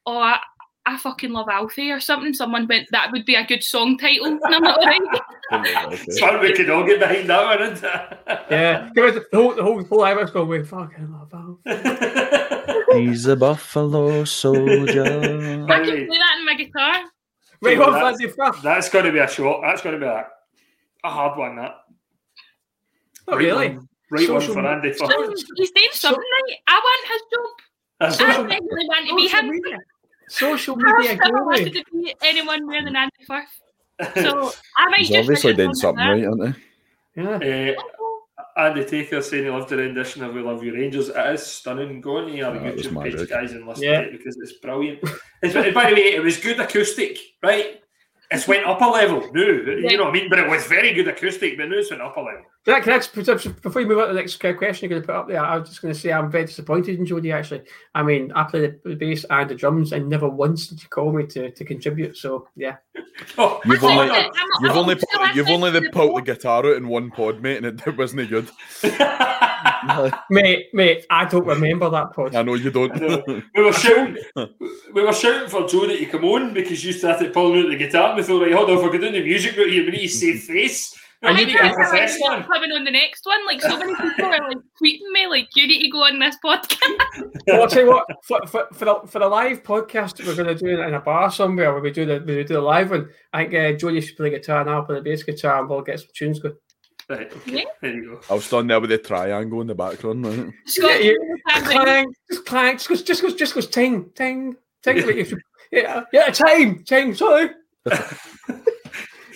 "Oh, I, I fucking love Alfie" or something. Someone went, "That would be a good song title," and I'm like, "Alright." (laughs) Fun we could all get behind that one, isn't it? Yeah, give us the whole the whole whole Irish going with fucking love Alf. (laughs) He's a buffalo soldier. (laughs) I can play that in my guitar. Right Yeah, on, that's- Fancy First. That's going to be a shot. That's going to be a, a hard one. That. Not Right really. one- Right one for Andy. media- Um, he's doing something right. I want his job. That's I right. definitely want to be Social him. media. Social I've media never guru. wanted to be anyone more than Andy Firth. (laughs) So I might He's just obviously write a did something like right, hasn't they? Yeah. Uh, Ah, Andy Taker saying he loved the rendition of We Love You Rangers. It is stunning. Go on to our Oh, it was YouTube page, magic. guys, and listen Yeah. to it because it's brilliant. It's, by the way, it was good acoustic, right? It's went up a level. No, you know what I mean? But it was very good acoustic, but now it's went up a level. Can I, can I put before you move on to the next question you're going to put up there, I was just going to say I'm very disappointed in Jody, actually. I mean, I play the, the bass and the drums, and never once did you call me to, to contribute. So yeah, (laughs) Oh, You've only, think I'm- you've I'm only, still put, you've only listening the to pulled the guitar out in one pod, mate, and it, it wasn't good. (laughs) mate, mate, I don't remember that pod. I know you don't. we were shouting, we were shouting for Jody to come on because you started pulling out the guitar. And we thought, right, hold on, if we're going doing the music route here, we need to save face. I I need think to that's get how the first one. coming on the next one. Like so many people are like tweeting me, like you need to go on this podcast. (laughs) Well, I'll tell you what, for, for, for, the, for the live podcast that we're going to do in a bar somewhere where we do the, we do the live one, I think uh, Jodie should play guitar and I'll play the bass guitar and we'll get some tunes going. Right, okay, Yeah. there you go. I was standing there with the triangle in the background. Right? Scott, Yeah, you have the- clank, just clank, just goes, just goes, just goes, ting, ting, ting. like yeah, yeah, ting, ting. Sorry. (laughs)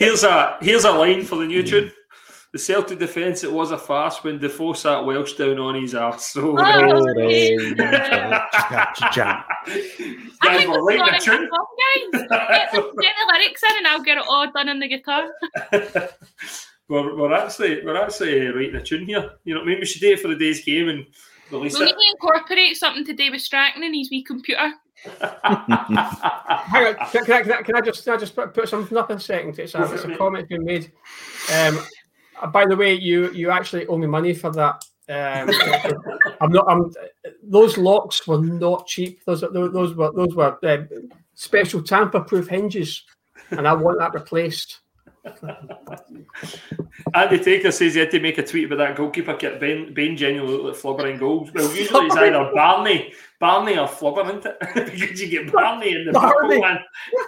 Here's a here's a line for the new tune. The Celtic defence, it was a farce when Defoe sat Welsh down on his arse. So, (laughs) Oh, Cha, cha. (laughs) I think we're we're writing a starting tune. song, guys. Get the, get the (laughs) lyrics in, and I'll get it all done on the guitar. we're, we're actually we're actually writing a tune here. You know maybe We should do it for the day's game and release We'll need to incorporate something to do with Strachan and his wee computer. Hang on, can, can, I, can, I, can I just can I just put, put something up in a second? It's a, it's a comment being made. Um, uh, by the way, you you actually owe me money for that. Um, (laughs) I'm not. I'm. Those locks were not cheap. Those those, those were those were uh, special tamper-proof hinges, and I want that replaced. Andy Taker says he had to make a tweet about that goalkeeper kit. Ben, ben genuinely looked like goals. Well, usually it's (laughs) either Barney, Barney or Flubber, isn't it? (laughs) because you get Barney and the Barney. purple one.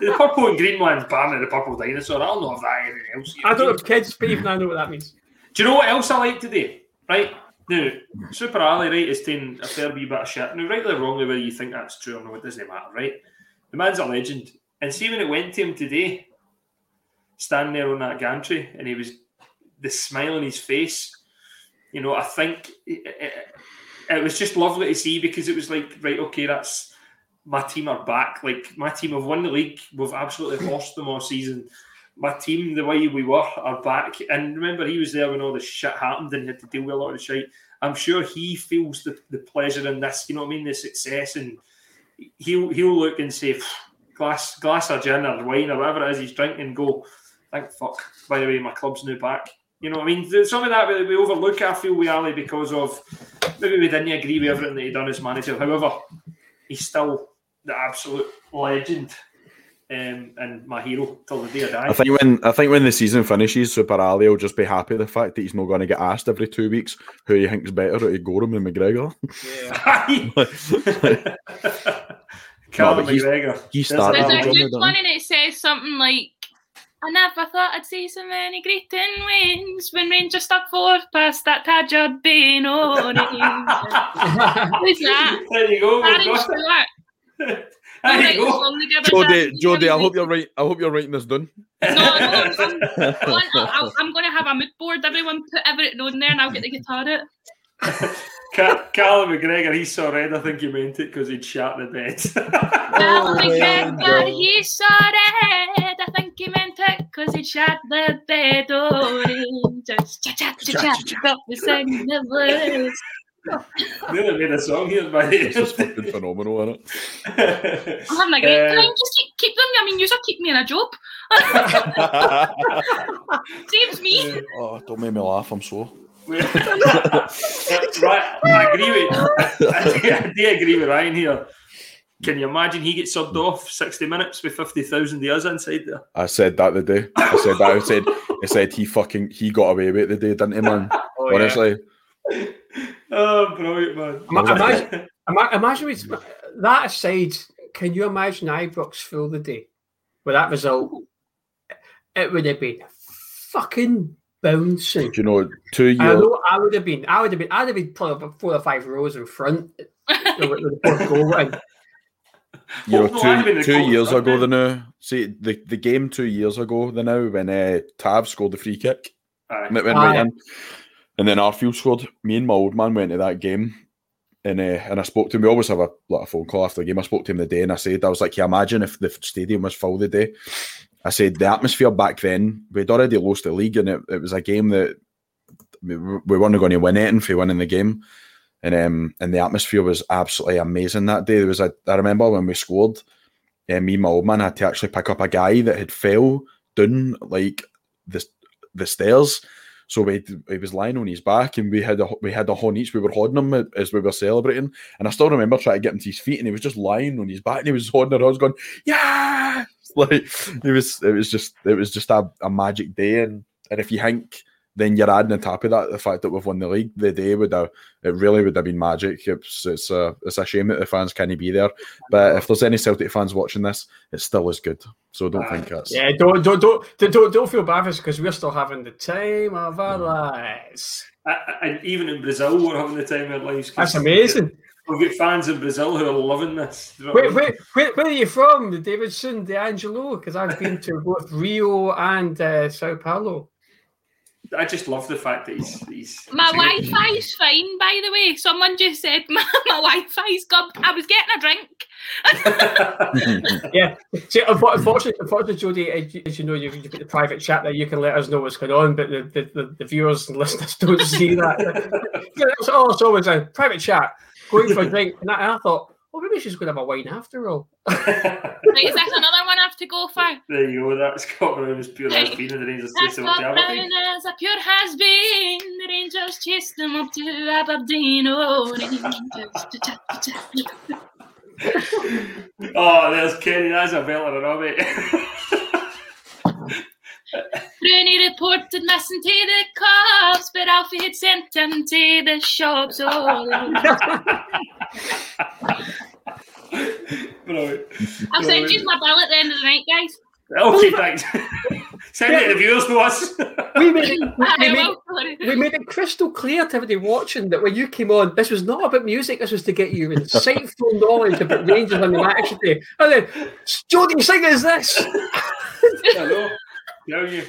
The purple and green one's Barney the purple dinosaur. I don't know if that anything else. I don't have kids, but even I know what that means. Do you know what else I like today? Right now, Super Ali right is taking a fair wee bit of shit. Now, rightly or wrongly, whether you think that's true or not, it doesn't matter, right? The man's a legend, and see when it went to him today, standing there on that gantry, and he was the smile on his face. You know, I think eh, eh, it was just lovely to see because it was like, right, okay, that's my team are back. Like my team have won the league. We've absolutely lost them all season. My team, the way we were, are back. And remember, he was there when all the shit happened and had to deal with a lot of shit. I'm sure he feels the, the pleasure in this. You know what I mean? The success, and he'll he'll look and say, glass glass of gin or wine or whatever it is he's drinking, and go, thank fuck. By the way, my club's now back. You know I mean? There's some of that that we overlook, I feel, with Ali because of maybe we didn't agree with everything that he'd done as manager. However, he's still the absolute legend um, and my hero till the day I die. I think when I think when the season finishes, Super Ali will just be happy the fact that he's not going to get asked every two weeks who he thinks better out of Gorham and McGregor. Yeah. (laughs) (laughs) Callum but he's- McGregor. he There's started a- There's a I've done good one and it says something like, I never thought I'd see so many greeting wins when Rangers stuck fourth past that Tajud Bain on it. (laughs) Who's that? There you go. Aaron we've got Stewart. it. (laughs) There you go. Jody, Jody, I hope you're right. I hope you're writing this done. No, no, I'm, I'm, I'm, I'm going to have a mood board. Everyone put everything on there and I'll get the guitar out. (laughs) Ca- Callum McGregor, he saw red. I think he meant it because he'd shat the bed. (laughs) Oh, McGregor, he saw red. I think he meant it because he'd shot the bed oh, on Just cha cha cha cha. Got me singing the blues. (laughs) Nearly made a song here by the This is fucking phenomenal, isn't it? I'm having a great time. Just keep, keep them. I mean, you keep me in a job. Saves me. oh, don't make me laugh. I'm sore. Right, I agree with I do, I do agree with Ryan here. Can you imagine he gets subbed off 60 minutes with 50,000 of us inside there? I said that the day. I said that. I said. I said he fucking he got away with it the day, didn't he, man? Oh, Honestly, Oh, brilliant, man. Ima- Imagine, ima- imagine we, that aside, can you imagine Ibrox full the day with that result? It would have been fucking bouncing. do you know two I years? know I would have been. I would have been. I'd have been probably about four or five rows in front. (laughs) you know, with the fourth goal in. You know, no, I'd been two two years ago, the then. now see the, the game two years ago, the now when uh, Tav scored the free kick, Aye. and it went Aye. right in, and then Arfield scored. Me and my old man went to that game, and uh, and I spoke to him. We always have a lot of phone call after the game. I spoke to him the day, and I said, I was like, "Yeah, imagine if the stadium was full the day." I said the atmosphere back then we'd already lost the league, and it, it was a game that we, we weren't going to win anything for winning the game. And um, and the atmosphere was absolutely amazing that day. There was a I remember when we scored, uh, me and my old man had to actually pick up a guy that had fell down like the the stairs. So we he was lying on his back, and we had a we had a horn each. We were holding him as we were celebrating, and I still remember trying to get him to his feet, and he was just lying on his back, and he was holding. I was going, yeah, (laughs) like it was. It was just it was just a, a magic day, and and if you think then you're adding on top of that the fact that we've won the league. The day would have it really would have been magic. It's it's a it's a shame that the fans can't be there. But if there's any Celtic fans watching this, it still is good. So don't think uh, that's Yeah, don't don't don't don't, don't, don't feel bad because we're still having the time of our mm. lives. I- I- And even in Brazil, we're having the time of our lives. That's amazing. We've got fans in Brazil who are loving this. Do you know Where, are you from, Davidson, the Angelo? Because I've been to both Rio and uh, Sao Paulo. I just love the fact that he's. he's My he's- Wi Fi's fine, by the way. Someone just said (laughs) my, my Wi Fi's gone. I was getting a drink. (laughs) Yeah. See, unfo- unfortunately, unfortunately, Jodie, as you- know, you've, you've got the private chat there. You can let us know what's going on, but the, the, the, the viewers and (laughs) listeners don't see that. yeah, it's, oh, it's always a private chat, going for a (laughs) drink. And I, and I thought, well, maybe she's going to have a wine after all. (laughs) Right, is that another one I have to go for? There you go. That's Scott Brown as pure as been in the Rangers That's chasing not up to brown Aberdeen. as a pure has been. The Rangers chased them up to Aberdeen. Oh, Rangers. (laughs) Oh, there's Kenny. That's a belter, and all, mate. Rooney reported missing to the cops, but Alfie had sent him to the shops. Oh, Brilliant. I'll send you my bill at the end of the night, guys. Okay, thanks. Send it to the viewers, no us. We made it, we, made, we made it crystal clear to everybody watching that when you came on, this was not about music. This was to get you insightful (laughs) knowledge about Rangers and the match today. And then, Jodie, sing is this? I know. Tell you.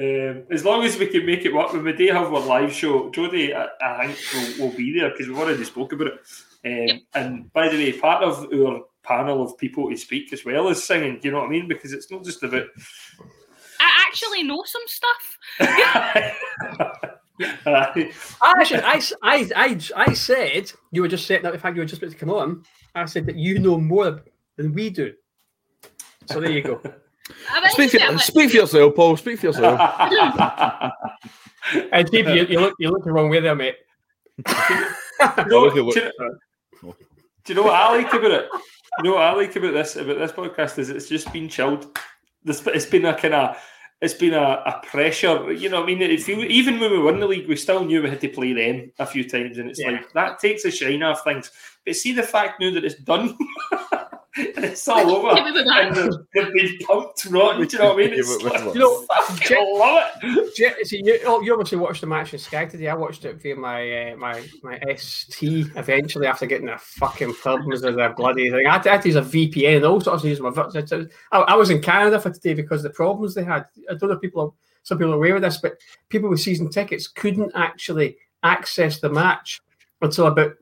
Um, as long as we can make it work when we do have our live show, Jody, I, I think will will be there because we've already spoke about it. Um, And by the way, part of our panel of people to speak as well as singing. Do you know what I mean? Because it's not just about. I actually know some stuff. (laughs) I Actually, I, I, I, I said you were just setting up the fact you were just about to come on. I said that you know more than we do. So there you go. (laughs) Speak for, speak for yourself, Paul. Speak for yourself. (laughs) and Steve, you, you look you look the wrong way there, mate. (laughs) do, you know, do, you, do you know what I like about it? You know what I like about this about this podcast is it's just been chilled. This it's been a kind of it's been a, a pressure. You know, what I mean, if you, even when we won the league, we still knew we had to play them a few times, and it's Yeah. like that takes a shine off things. But see the fact now that it's done. (laughs) And it's all over, Give it back. and they've, they've been pumped rotten. Do you know what I mean? (laughs) It's Give like, back. You know, fucking Je- love it. Je- see, you, oh, you obviously watched the match in Sky today. I watched it via my uh, my my ST eventually after getting the fucking problems with the bloody thing. I had to, I had to use a VPN and all sorts of use my. vi- I, I was in Canada for today because of the problems they had. I don't know if people, are, some people are aware of this, but people with season tickets couldn't actually access the match until about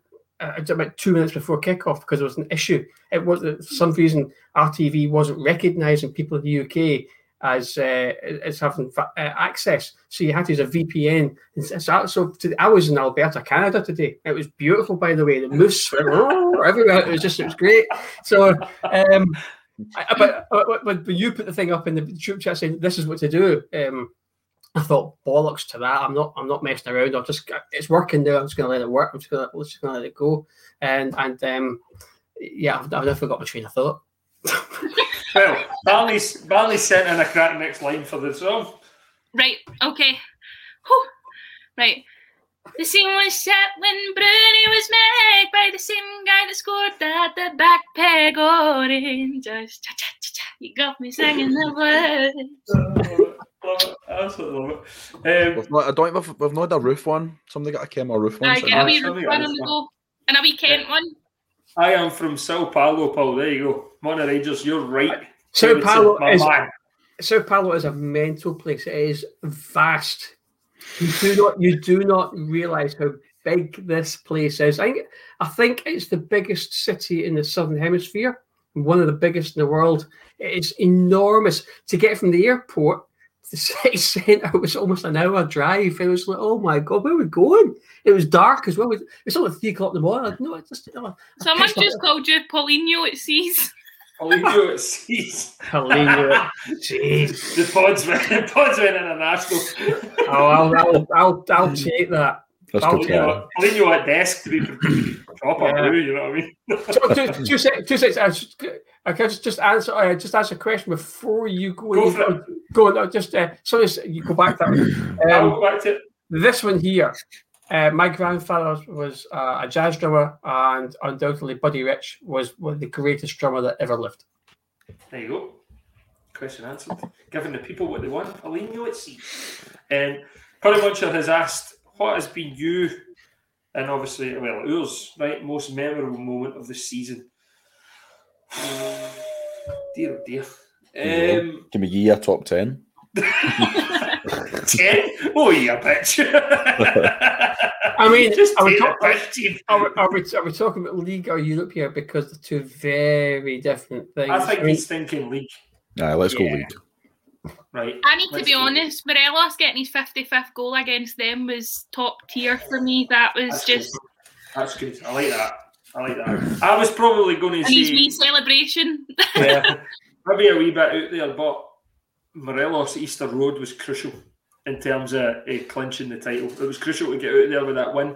uh, about two minutes before kickoff because there was an issue. It was for some reason RTV wasn't recognising people in the UK as uh, as having fa- uh, access. So you had to use a VPN. So, so to, I was in Alberta, Canada today. It was beautiful, by the way. The moose were everywhere. It was just it was great. So. Um, I- but, but, but you put the thing up in the troop chat saying this is what to do, um, I thought bollocks to that. I'm not. I'm not messing around. I'm just. It's working now. I'm just going to let it work. I'm just going to. Just going to let it go. And and um, yeah, I've, I've never got my train of thought. (laughs) (laughs) Well, Barney's Barney sent in a crack next line for the song. Right, okay. Whew. Right. The scene was set when Broony was made by the same guy that scored that the back peg orange. Just cha cha cha cha. You got me singing the words. (laughs) Love it, absolutely love it. Um, We've not, I don't think we've, we've not had a Roofe one. Somebody got a Kemar Roofe one. I sitting get a there. wee something one else, on the huh? go. And a wee Kent one. I am from Sao Paulo, Paul. There you go. Mono Rangers, you're right. Sao Paulo is man. Sao Paulo is a mental place. It is vast. You do not you do not realize how big this place is. I think I think it's the biggest city in the southern hemisphere, one of the biggest in the world. It's enormous. To get from the airport to the city centre was almost an hour drive. It was like, oh my god, where are we going? It was dark as well. It's only three o'clock in the morning. Like, no, it's just oh, Someone It's not- just called you Paulinho, it sees. I'll you at seas. Paulinho. Jeez. (laughs) The pods went, the pods went international. Oh, I'll, I'll, I'll, I'll take that. That's I'll- good. You leave you at desk to be proper Yeah. blue, you know what I mean? So, two, two, sec- two seconds. I, just, I can just, just answer. I just ask a question before you go. Go for it. Go. Just uh, so you go back. (laughs) I'll Um, go back to it. this one here. Uh, my grandfather was uh, a jazz drummer, and undoubtedly Buddy Rich was one of the greatest drummer that ever lived. There you go. Question answered. Giving the people what they want. You at sea. Um, Curry Muncher has asked, what has been you, and obviously, well, yours, right, most memorable moment of the season? Dear, oh dear. Um, Can we give you a top 10? 10? (laughs) Oh, yeah, bitch. (laughs) I mean, just are we, talk- the are, we, are, we, are we talking about league or Europe here? Because they're two very different things. I think mean, he's thinking league. Aye, let's go league. Right. I need to let's be go. honest, Morelos getting his 55th goal against them was top tier for me. That was That's just. good. That's good. I like that. I like that. I was probably going to And his wee celebration. yeah, (laughs) maybe a wee bit out there, but Morelos Easter Road was crucial in terms of uh, clinching the title. It was crucial to get out there with that win,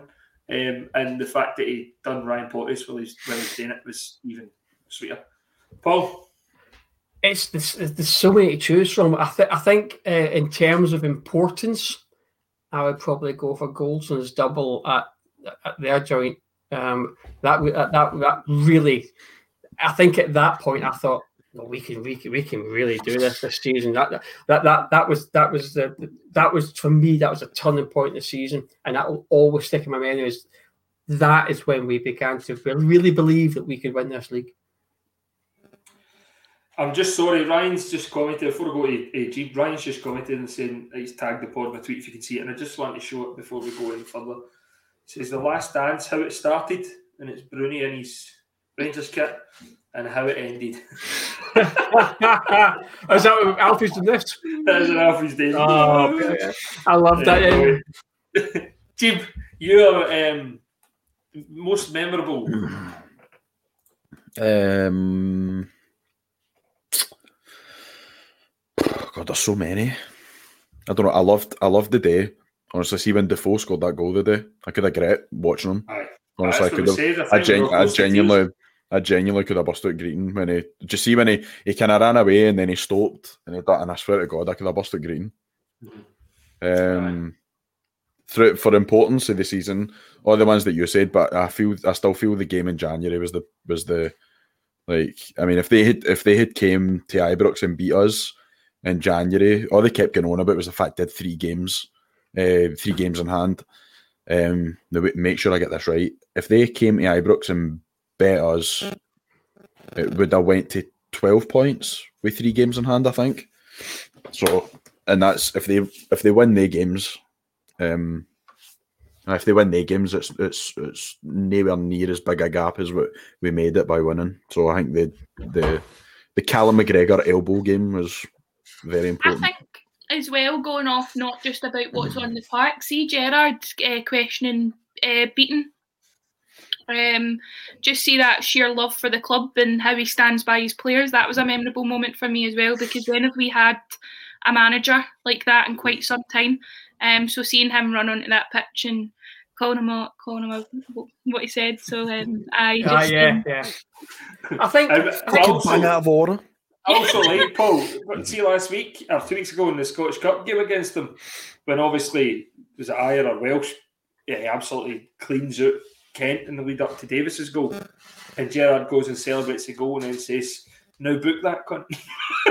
um, and the fact that he done Ryan Porteous while he's while he's doing it was even sweeter. Paul, it's there's, there's so many to choose from. I, th- I think uh, in terms of importance, I would probably go for Goldson's double at, at their joint. Um, that, that that that really, I think at that point I thought well, we can we can we can really do this this season. That that that that was that was the that was for me that was a turning point in the season, and that will always stick in my memory. Is that is when we began to really believe that we could win this league. I'm just sorry. Ryan's just commented before I go to uh, Jeep. Ryan's just commented and saying he's tagged the pod my tweet if you can see it, and I just want to show it before we go any further. It says the last dance, how it started, and it's Broony in his Rangers kit, and how it ended. (laughs) Is that what Alfie's done this? that is an Alfie's day. Oh, okay. I love that. yeah. Jeep, (laughs) your um, most memorable. Um, God, there's so many. I don't know. I loved, I loved the day. Honestly, see when Defoe scored that goal the day, I could have great watching him. Aye. Honestly, I That's could have. I I, think we gen- I genuinely, I genuinely could have burst out greeting when he. Just see when he, he kind of ran away and then he stopped and he and I swear to God, I could have burst out greeting. Um, through for importance of the season, all the ones that you said, but I feel I still feel the game in January was the was the like. I mean, if they had if they had came to Ibrox and beat us in January, all they kept going on about was the fact they had three games, uh, three games in hand. Um, make sure I get this right. If they came to Ibrox and bet us, it would have went to twelve points with three games in hand. I think. So, and that's if they if they win their games, um, and if they win their games, it's it's it's nowhere near as big a gap as what we made it by winning. So I think the the the Callum McGregor elbow game was very I important. think as well, going off not just about what's on the park. See Gerrard uh, questioning uh, Beaton. Um, just see that sheer love for the club and how he stands by his players. That was a memorable moment for me as well because when have we had a manager like that in quite some time? Um, so seeing him run onto that pitch and calling him out, calling him out what he said. So um, I just Ah, yeah, um, yeah. I think. I, I I think also, Bang out of order. Also (laughs) like Paul. See last week or two weeks ago in the Scottish Cup game against them, when obviously was it Ajer or Welsh? Yeah, he absolutely cleans out Kent in the lead up to Davis's goal, and Gerrard goes and celebrates the goal and then says, "Now book that cunt."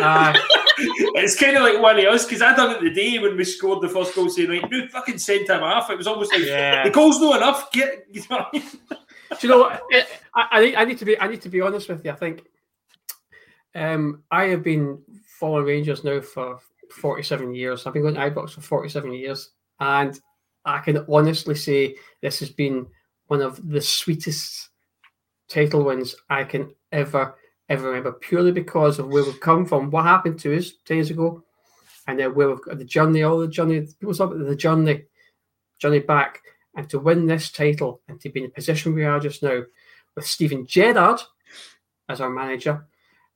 uh, (laughs) it's kind of like one of us because I done it the day when we scored the first goal, saying, "Right, no fucking send him off." It was almost like Yeah. the goal's not enough. Get, you know what I mean? do you know what? I, I I need to be. I need to be honest with you. I think um, I have been following Rangers now for forty-seven years. I've been going to Ibrox for forty-seven years, and I can honestly say this has been one of the sweetest title wins I can ever ever remember. Purely because of where we've come from, what happened to us days ago, and then where we've got the journey, all the journey. People talk about the journey, journey back, and to win this title and to be in the position we are just now with Steven Gerrard as our manager,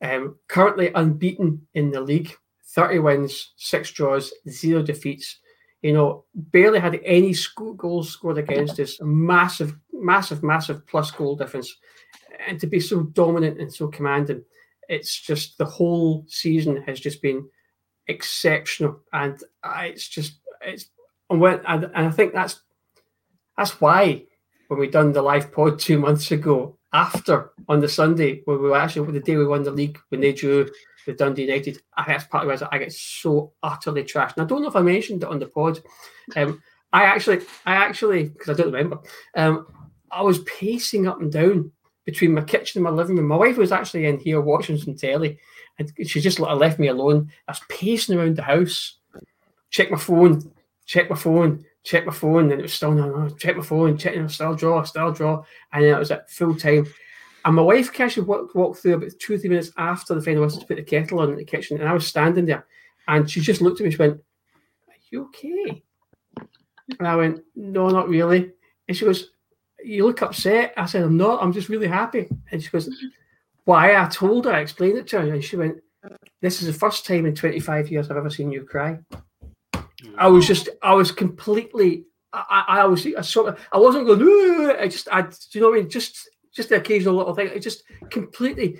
um, currently unbeaten in the league, 30 wins, six draws, zero defeats. You know, barely had any sco- goals scored against us. Massive, massive, massive plus goal difference. And to be so dominant and so commanding, it's just the whole season has just been exceptional. And I, it's just, it's, and, when, and, and I think that's that's why when we done the live pod two months ago, after on the Sunday, when we were actually the day we won the league, when they drew with Dundee United, I that's part of it. I get so utterly trashed. And I don't know if I mentioned it on the pod. Um, I actually, I actually, because I don't remember, um, I was pacing up and down between my kitchen and my living room. My wife was actually in here watching some telly, and she just left me alone. I was pacing around the house, check my phone, check my phone, check my phone, and it was still no, oh, no, check my phone, check, no, still draw, still draw, and then it was at full time. And my wife actually walked, walked through about two or three minutes after the final whistle to put the kettle on in the kitchen, and I was standing there, and she just looked at me she went, "Are you okay?" And I went, "No, not really." And she goes, "You look upset." I said, "I'm not. I'm just really happy." And she goes, "Why?" I told her. I explained it to her, and she went, "This is the first time in 25 years I've ever seen you cry." I was just, I was completely, I, I, I was, I sort of, I wasn't going, "Ooh," I just, I, do you know what I mean? Just, just the occasional little thing. It just completely,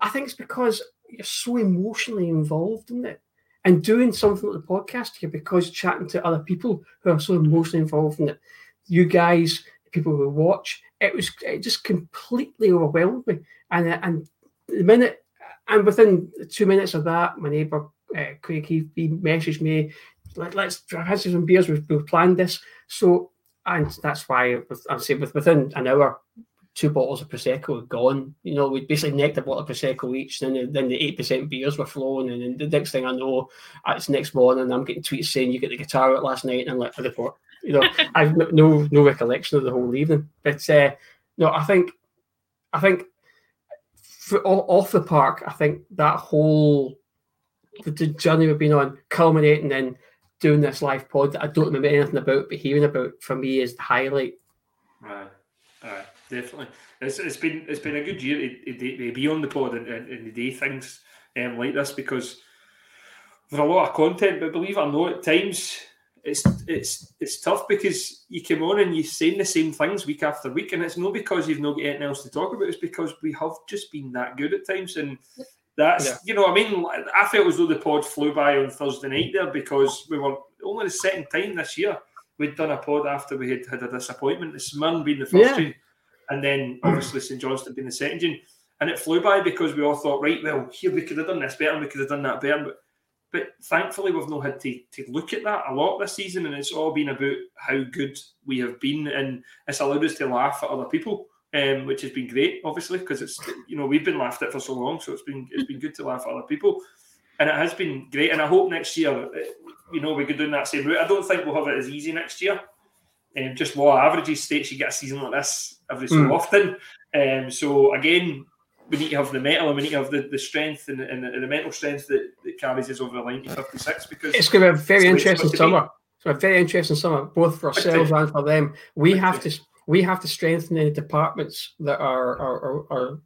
I think it's because you're so emotionally involved in it and doing something like the podcast here because chatting to other people who are so emotionally involved in it. You guys, people who watch, it was, it just completely overwhelmed me. And, and the minute, and within two minutes of that, my neighbour, uh, Craig Heath, he messaged me, Let, let's have some beers. We've, we've planned this. So, and that's why I would say with, within an hour, two bottles of prosecco were gone. You know, we'd basically necked a bottle of prosecco each. Then the, then the eight percent beers were flowing, and then the next thing I know, uh, it's next morning. I'm getting tweets saying you get the guitar out last night, and I'm like, a report. You know, (laughs) I've no no recollection of the whole evening. But uh, no, I think I think for, off the park, I think that whole the, the journey we've been on, culminating in doing this live pod that I don't remember anything about, but hearing about for me is the highlight. Aye, aye, definitely. It's, it's been it's been a good year to, to, to be on the pod and, and, and the day things um, like this because there's a lot of content, but believe it or not, at times it's it's it's tough because you come on and you're saying the same things week after week, and it's not because you've not got anything else to talk about. It's because we have just been that good at times, and that's yeah. you know I mean I felt as though the pod flew by on Thursday night there because we were only the second time this year we'd done a pod after we had had a disappointment. This Smyrn being the first yeah. and then obviously St Johnstone being the second June. And it flew by because we all thought, right, well, here we could have done this better, we could have done that better. But but thankfully, we've not had to, to look at that a lot this season, and it's all been about how good we have been, and it's allowed us to laugh at other people, um, which has been great, obviously, because it's you know we've been laughed at for so long, so it's been it's been good to laugh at other people, and it has been great. And I hope next year, you know, we could do that same route. I don't think we'll have it as easy next year. Um, just law averages states you get a season like this every so mm. often. Um, so again, we need to have the metal and we need to have the, the strength and, and, the, and the mental strength that, that carries us over the line to 56 because it's going to be a very interesting summer. So a very interesting summer, both for ourselves and for them. We have to we have to strengthen the departments that are are, are, are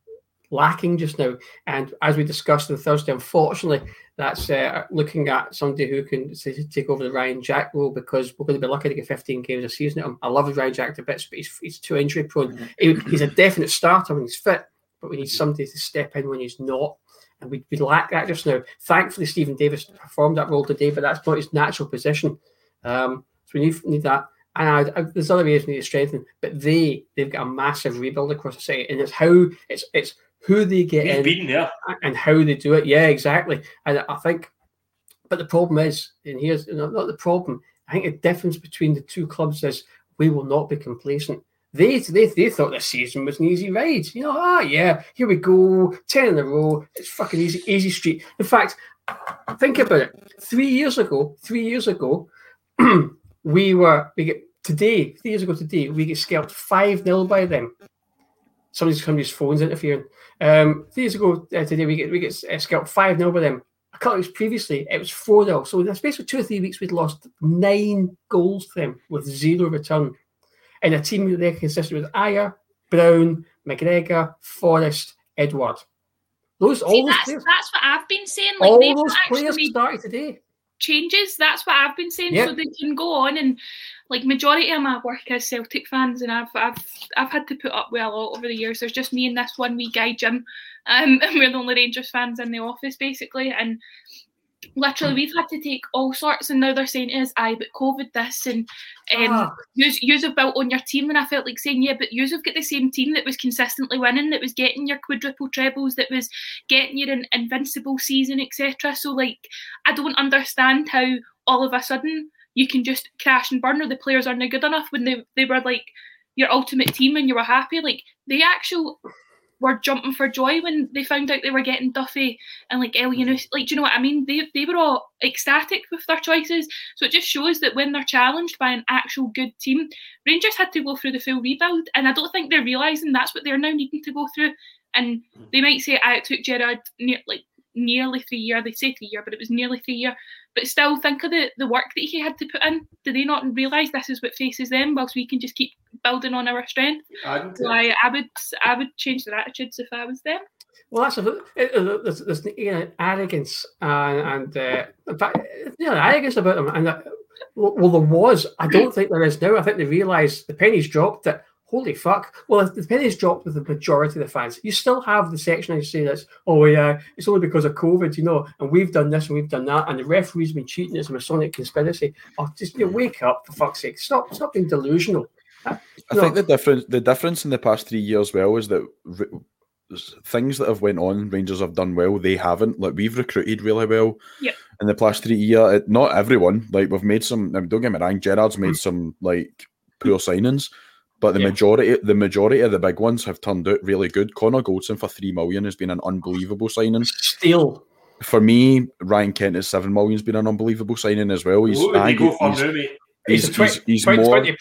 lacking just now. And as we discussed on Thursday, unfortunately, that's uh, looking at somebody who can take over the Ryan Jack role because we're going to be lucky to get 15 games a season. I love Ryan Jack to bits, but he's, he's too injury prone. Mm-hmm. He, he's a definite starter when he's fit but we need somebody to step in when he's not. And we, we lack that just now. Thankfully, Steven Davis performed that role today, but that's not his natural position. Um, so we need, need that. And I, I, there's other areas we need to strengthen, but they they've got a massive rebuild across the city, and it's how it's it's who they get He's in been, yeah. and how they do it. Yeah, exactly. And I think, but the problem is, and here's not the problem. I think the difference between the two clubs is we will not be complacent. They, they, they thought this season was an easy ride. You know, ah, yeah, here we go, 10 in a row. It's fucking easy, easy street. In fact, think about it. Three years ago, three years ago, (clears throat) we were, we get, today, three years ago today, we get scalped 5 0 by them. Somebody's, somebody's phone's interfering. Um, three years ago uh, today, we get, we get uh, scalped 5 0 by them. A couple of weeks previously, it was 4 0. So in the space of two or three weeks, we'd lost nine goals to them with zero return in a team that they consisted with Ajer, Brown, McGregor, Forrest, Edward. Those See, all that's, players, that's what I've been saying. Like all those players started today. Changes. That's what I've been saying. Yep. So they can go on and like majority of my work as Celtic fans, and I've I've I've had to put up with a lot over the years. There's just me and this one wee guy Jim, um, (laughs) and we're the only Rangers fans in the office basically, and literally we've had to take all sorts and now they're saying is I but COVID this and um ah. you have built on your team and I felt like saying yeah but you have got the same team that was consistently winning that was getting your quadruple trebles that was getting your in- invincible season etc so like I don't understand how all of a sudden you can just crash and burn or the players aren't good enough when they, they were like your ultimate team and you were happy like the actual were jumping for joy when they found out they were getting Duffy and like El you know, like do you know what I mean? They they were all ecstatic with their choices. So it just shows that when they're challenged by an actual good team, Rangers had to go through the full rebuild, and I don't think they're realizing that's what they're now needing to go through. And hmm. they might say, "I took Gerard near, like nearly three year. They say three year, but it was nearly three year. But still, think of the, the work that he had to put in. Do they not realise this is what faces them, whilst we can just keep building on our strength? So I, I would I would change their attitudes if I was them. Well, that's a, there's, there's you know, arrogance and, and uh, in fact, you know, arrogance about them. And uh, well, there was. I don't think there is now. I think they realise the pennies dropped that holy fuck. Well, if the pennies dropped with the majority of the fans, you still have the section I say that's, oh yeah, it's only because of COVID, you know, and we've done this and we've done that, and the referee's been cheating, it's a Masonic conspiracy. Oh, just you know, wake up for fuck's sake. Stop stop being delusional. I think the difference the difference in the past three years well is that things that have went on, Rangers have done well. They haven't. Like we've recruited really well. Yep. In the past three years, not everyone. Like we've made some. Don't get me wrong. Gerrard's made mm. some like poor signings, But the Yeah. majority, the majority of the big ones have turned out really good. Connor Goldson for three million has been an unbelievable signing. Still, For me, Ryan Kent at seven million has been an unbelievable signing as well. He's, What would I you think for he's, now, he's, a 20, he's, he's 20, more 20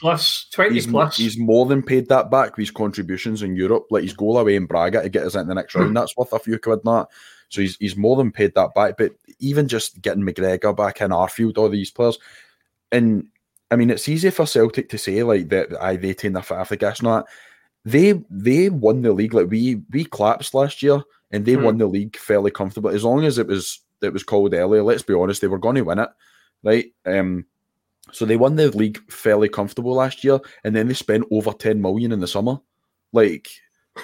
20 he's, plus. he's more than paid that back with his contributions in Europe. Like his goal away in Braga to get us into the next round, hmm. that's worth a few quid. and That so he's he's more than paid that back. But even just getting McGregor back in Arfield, all these players, and I mean it's easy for Celtic to say like that. I they their foot off the gas. Not they they won the league like we we collapsed last year and they Hmm. won the league fairly comfortable. As long as it was it was called earlier, let's be honest, they were going to win it, right? Um, so they won the league fairly comfortable last year, and then they spent over ten million in the summer. Like,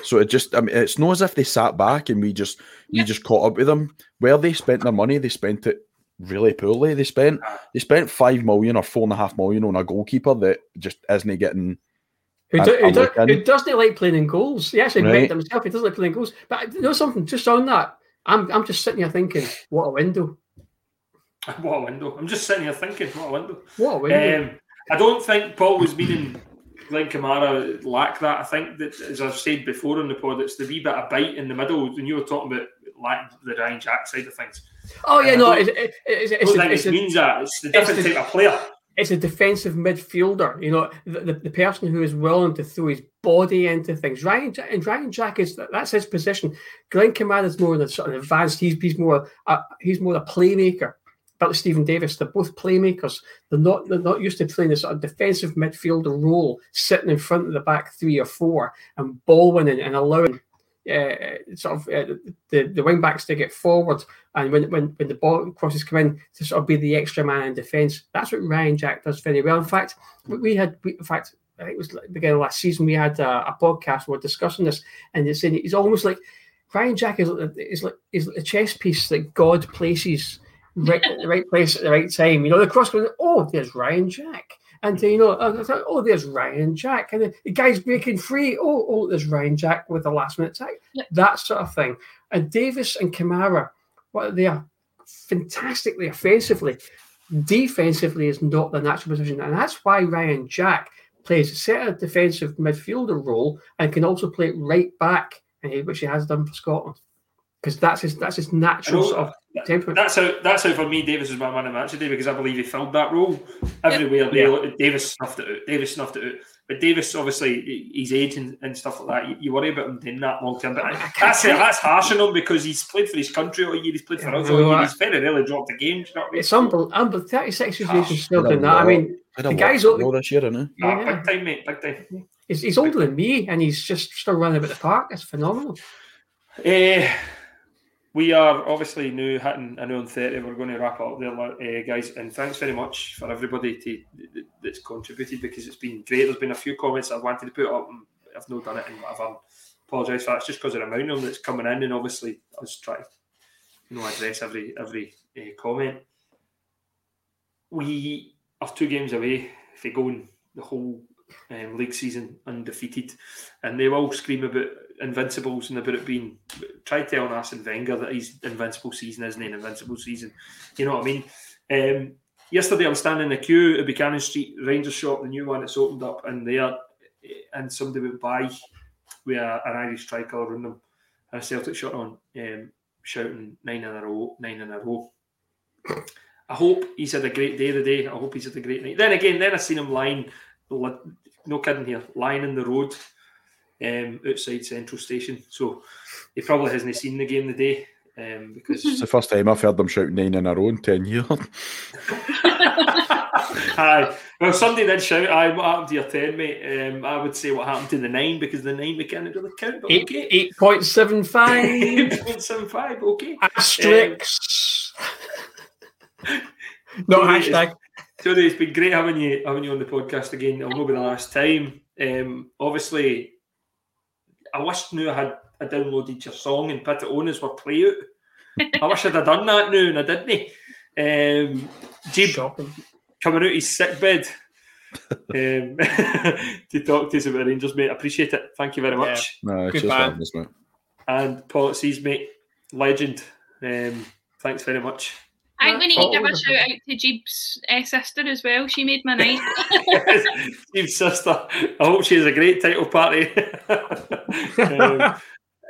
so it just I mean, it's not as if they sat back and we just we just caught up with them. Where they spent their money, they spent it really poorly. They spent they spent five million or four and a half million on a goalkeeper that just isn't getting. Who, do, I who, do, who doesn't like playing in goals? He actually Right. admitted himself he doesn't like playing goals. But you know something, just on that, I'm I'm just sitting here thinking, what a window. (laughs) What a window. I'm just sitting here thinking, what a window. What a window. Um, I don't think Paul was meaning Glenn Kamara lack that. I think that, as I've said before on the pod, it's the wee bit of bite in the middle. When you were talking about lack the Ryan Jack side of things, oh, yeah, no, uh, don't- it's, it's, it's, I it's, don't a, it's, it a, means that. It's the different the- type of player. it's a defensive midfielder. You know, the, the, the person who is willing to throw his body into things. Ryan and Ryan Jack is that's his position. Glenn Kamara is more the sort of advanced. He's he's more a, he's more a playmaker. But Steven Davis, they're both playmakers. They're not they're not used to playing this sort of defensive midfielder role, sitting in front of the back three or four and ball winning and allowing uh, sort of uh, the the wing backs to get forward and when, when when the ball crosses come in to sort of be the extra man in defence. That's what Ryan Jack does very well. In fact, we- had we, in fact I think it was the beginning of last season we had a, a podcast we we're discussing this and it's saying it's almost like Ryan Jack is is like is a chess piece that God places right at (laughs) the right place at the right time. You know, the cross goes, oh, there's Ryan Jack. And you know, it's like, oh, there's Ryan Jack, and the, the guy's breaking free. Oh, oh, there's Ryan Jack with a last minute attack. Yep. That sort of thing. And Davis and Kamara, what they are fantastically offensively. Defensively is not the natural position, and that's why Ryan Jack plays a set of defensive midfielder role and can also play right back, eh, which he has done for Scotland, because that's his that's his natural sort of temperament. That's how that's how for me Davis was my man of the match today because I believe he filled that role everywhere. They Yeah. Davis snuffed it out. Davis snuffed it out. But Davis, obviously, his age and, and stuff like that. You, you worry about him doing that long term. But I- I can't- that's that's harsh on him because he's played for his country all year. He's played for Yeah, us all year. that. He's very rarely dropped a game. do you know what I mean? It's unbelievable. Unbel- 36 years of age and Gosh, still doing that. I mean, did a the lot guy's of only- football this year, didn't he? Ah, yeah, big time, mate. Big time. he's, he's older than me and he's just still running about the park. It's phenomenal. Uh, we are obviously now hitting an hour and 30. We're going to wrap up there, uh, guys. And thanks very much for everybody to, that's contributed because it's been great. There's been a few comments I wanted to put up and I've not done it and whatever. Apologise for that. It's just because of the amount of them that's coming in and obviously I was trying to you know, address every every uh, comment. We are two games away if they go in the whole um, league season undefeated, and they will scream about invincibles and about it being. Try telling Arsene Wenger that his invincible season isn't an invincible season. You know what I mean? Um, yesterday, I was standing in the queue at Buchanan Street Rangers shop, the new one that's opened up, and there, and somebody went by with a, an Irish tricolour around them, and a Celtic shirt on, um, shouting nine in a row, nine in a row. I hope he's had a great day today. I hope he's had a great night. Then again, then I seen him lying, no kidding here, lying in the road um, outside Central Station. So he probably hasn't seen the game today um, because It's the first time I've heard them shout nine in a row in ten years. (laughs) Aye. Well, somebody did shout, aye, what happened to your 10, mate? Um, I would say what happened to the 9 because the 9 we can't really count, but Eight, okay. 8.75 8.75, okay. asterisks. no hashtag. Tony, it's been great having you having you on the podcast again. It'll not be the last time. Um, obviously, I wish now I had I downloaded your song and put it on as we're play out. I wish I'd have done that now and I didn't. Um, Jeep Shocking. coming out his sick bed um, (laughs) to talk to us about Rangers, mate. I appreciate it. Thank you very much. No, Good cheers for man. having us, mate. And Paul, it sees, mate, legend. Um, thanks very much. I think we need to give a shout out to Jeeb's uh, sister as well. She made my night. (laughs) Steve's sister. I hope she has a great title party. (laughs) Um,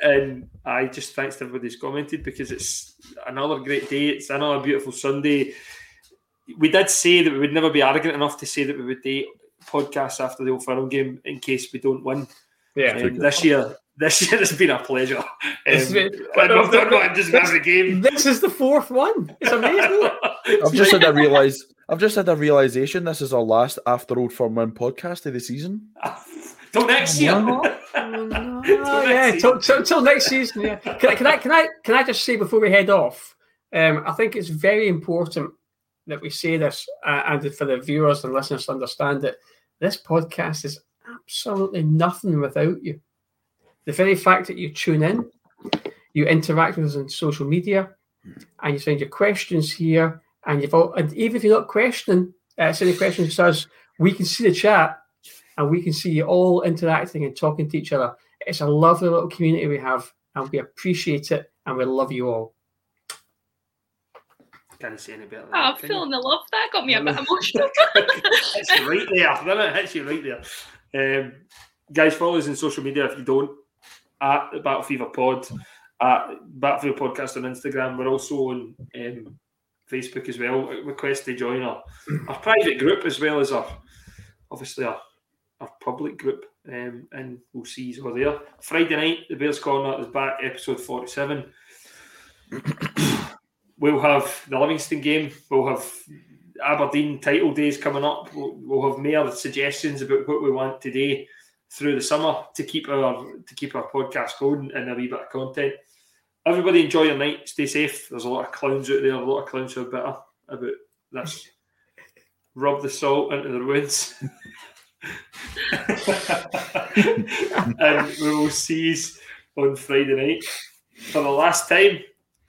and I just thanks to everybody who's commented because it's another great day. It's another beautiful Sunday. We did say that we would never be arrogant enough to say that we would do podcasts after the Old Firm game in case we don't win. Yeah. Um, this year, this year has been a pleasure. Um, It's been- we've done one just every game. This is the fourth one. It's amazing. (laughs) I've just had a realize. I've just had a realization. This is our last after Old Firm Win podcast of the season. (laughs) Till next year. Oh, (laughs) yeah, till, till, till next season. Yeah. Can, I, can I can I can I just say before we head off? Um, I think it's very important that we say this, uh, and for the viewers and listeners to understand that this podcast is absolutely nothing without you. The very fact that you tune in, you interact with us on social media, and you send your questions here, and you've all, and even if you're not questioning, uh, sending questions to us, we can see the chat and we can see you all interacting and talking to each other. It's a lovely little community we have, and we appreciate it, and we love you all. Can't say any better. than Oh, I'm that, you? feeling the love. That got me a bit (laughs) emotional. it's right there, doesn't it? Hits you right there. Um, guys, follow us on social media if you don't. At the Battle Fever Pod, at Battle Fever Podcast on Instagram. We're also on um, Facebook as well. Request to join our, our private group as well as our obviously our, our public group. Um, and we'll see you all there. Friday night, the Bears Corner is back, episode 47. (coughs) we'll have the Livingston game. We'll have Aberdeen title days coming up. We'll, we'll have more suggestions about what we want today through the summer to keep our to keep our podcast going and a wee bit of content. Everybody enjoy your night. Stay safe. There's a lot of clowns out there. A lot of clowns who are bitter about this. Rub the salt into the wounds. (laughs) and we will see you on Friday night for the last time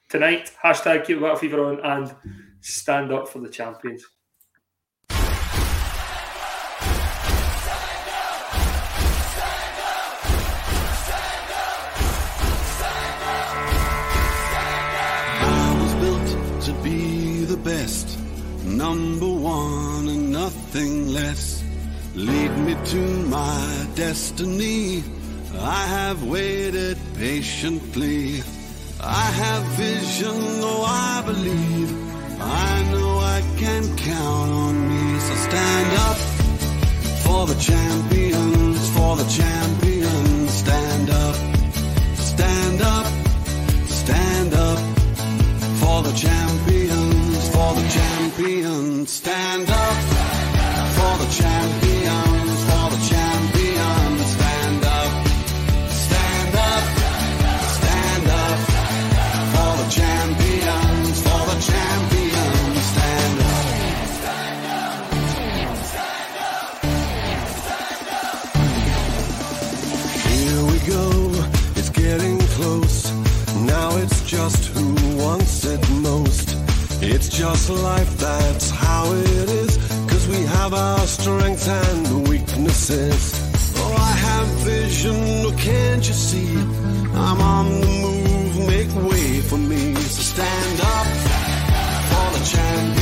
tonight. Hashtag keep battle fever on and stand up for the champions. Number one and nothing less. Lead me to my destiny. I have waited patiently. I have vision, though I believe. I know I can count on me. So stand up for the champions, for the champions. Stand up, stand up, stand up for the champions, for the champions. Stand up just life, that's how it is. Cause we have our strengths and weaknesses. Oh, I have vision, oh, can't you see? I'm on the move, make way for me. So stand up for the champions,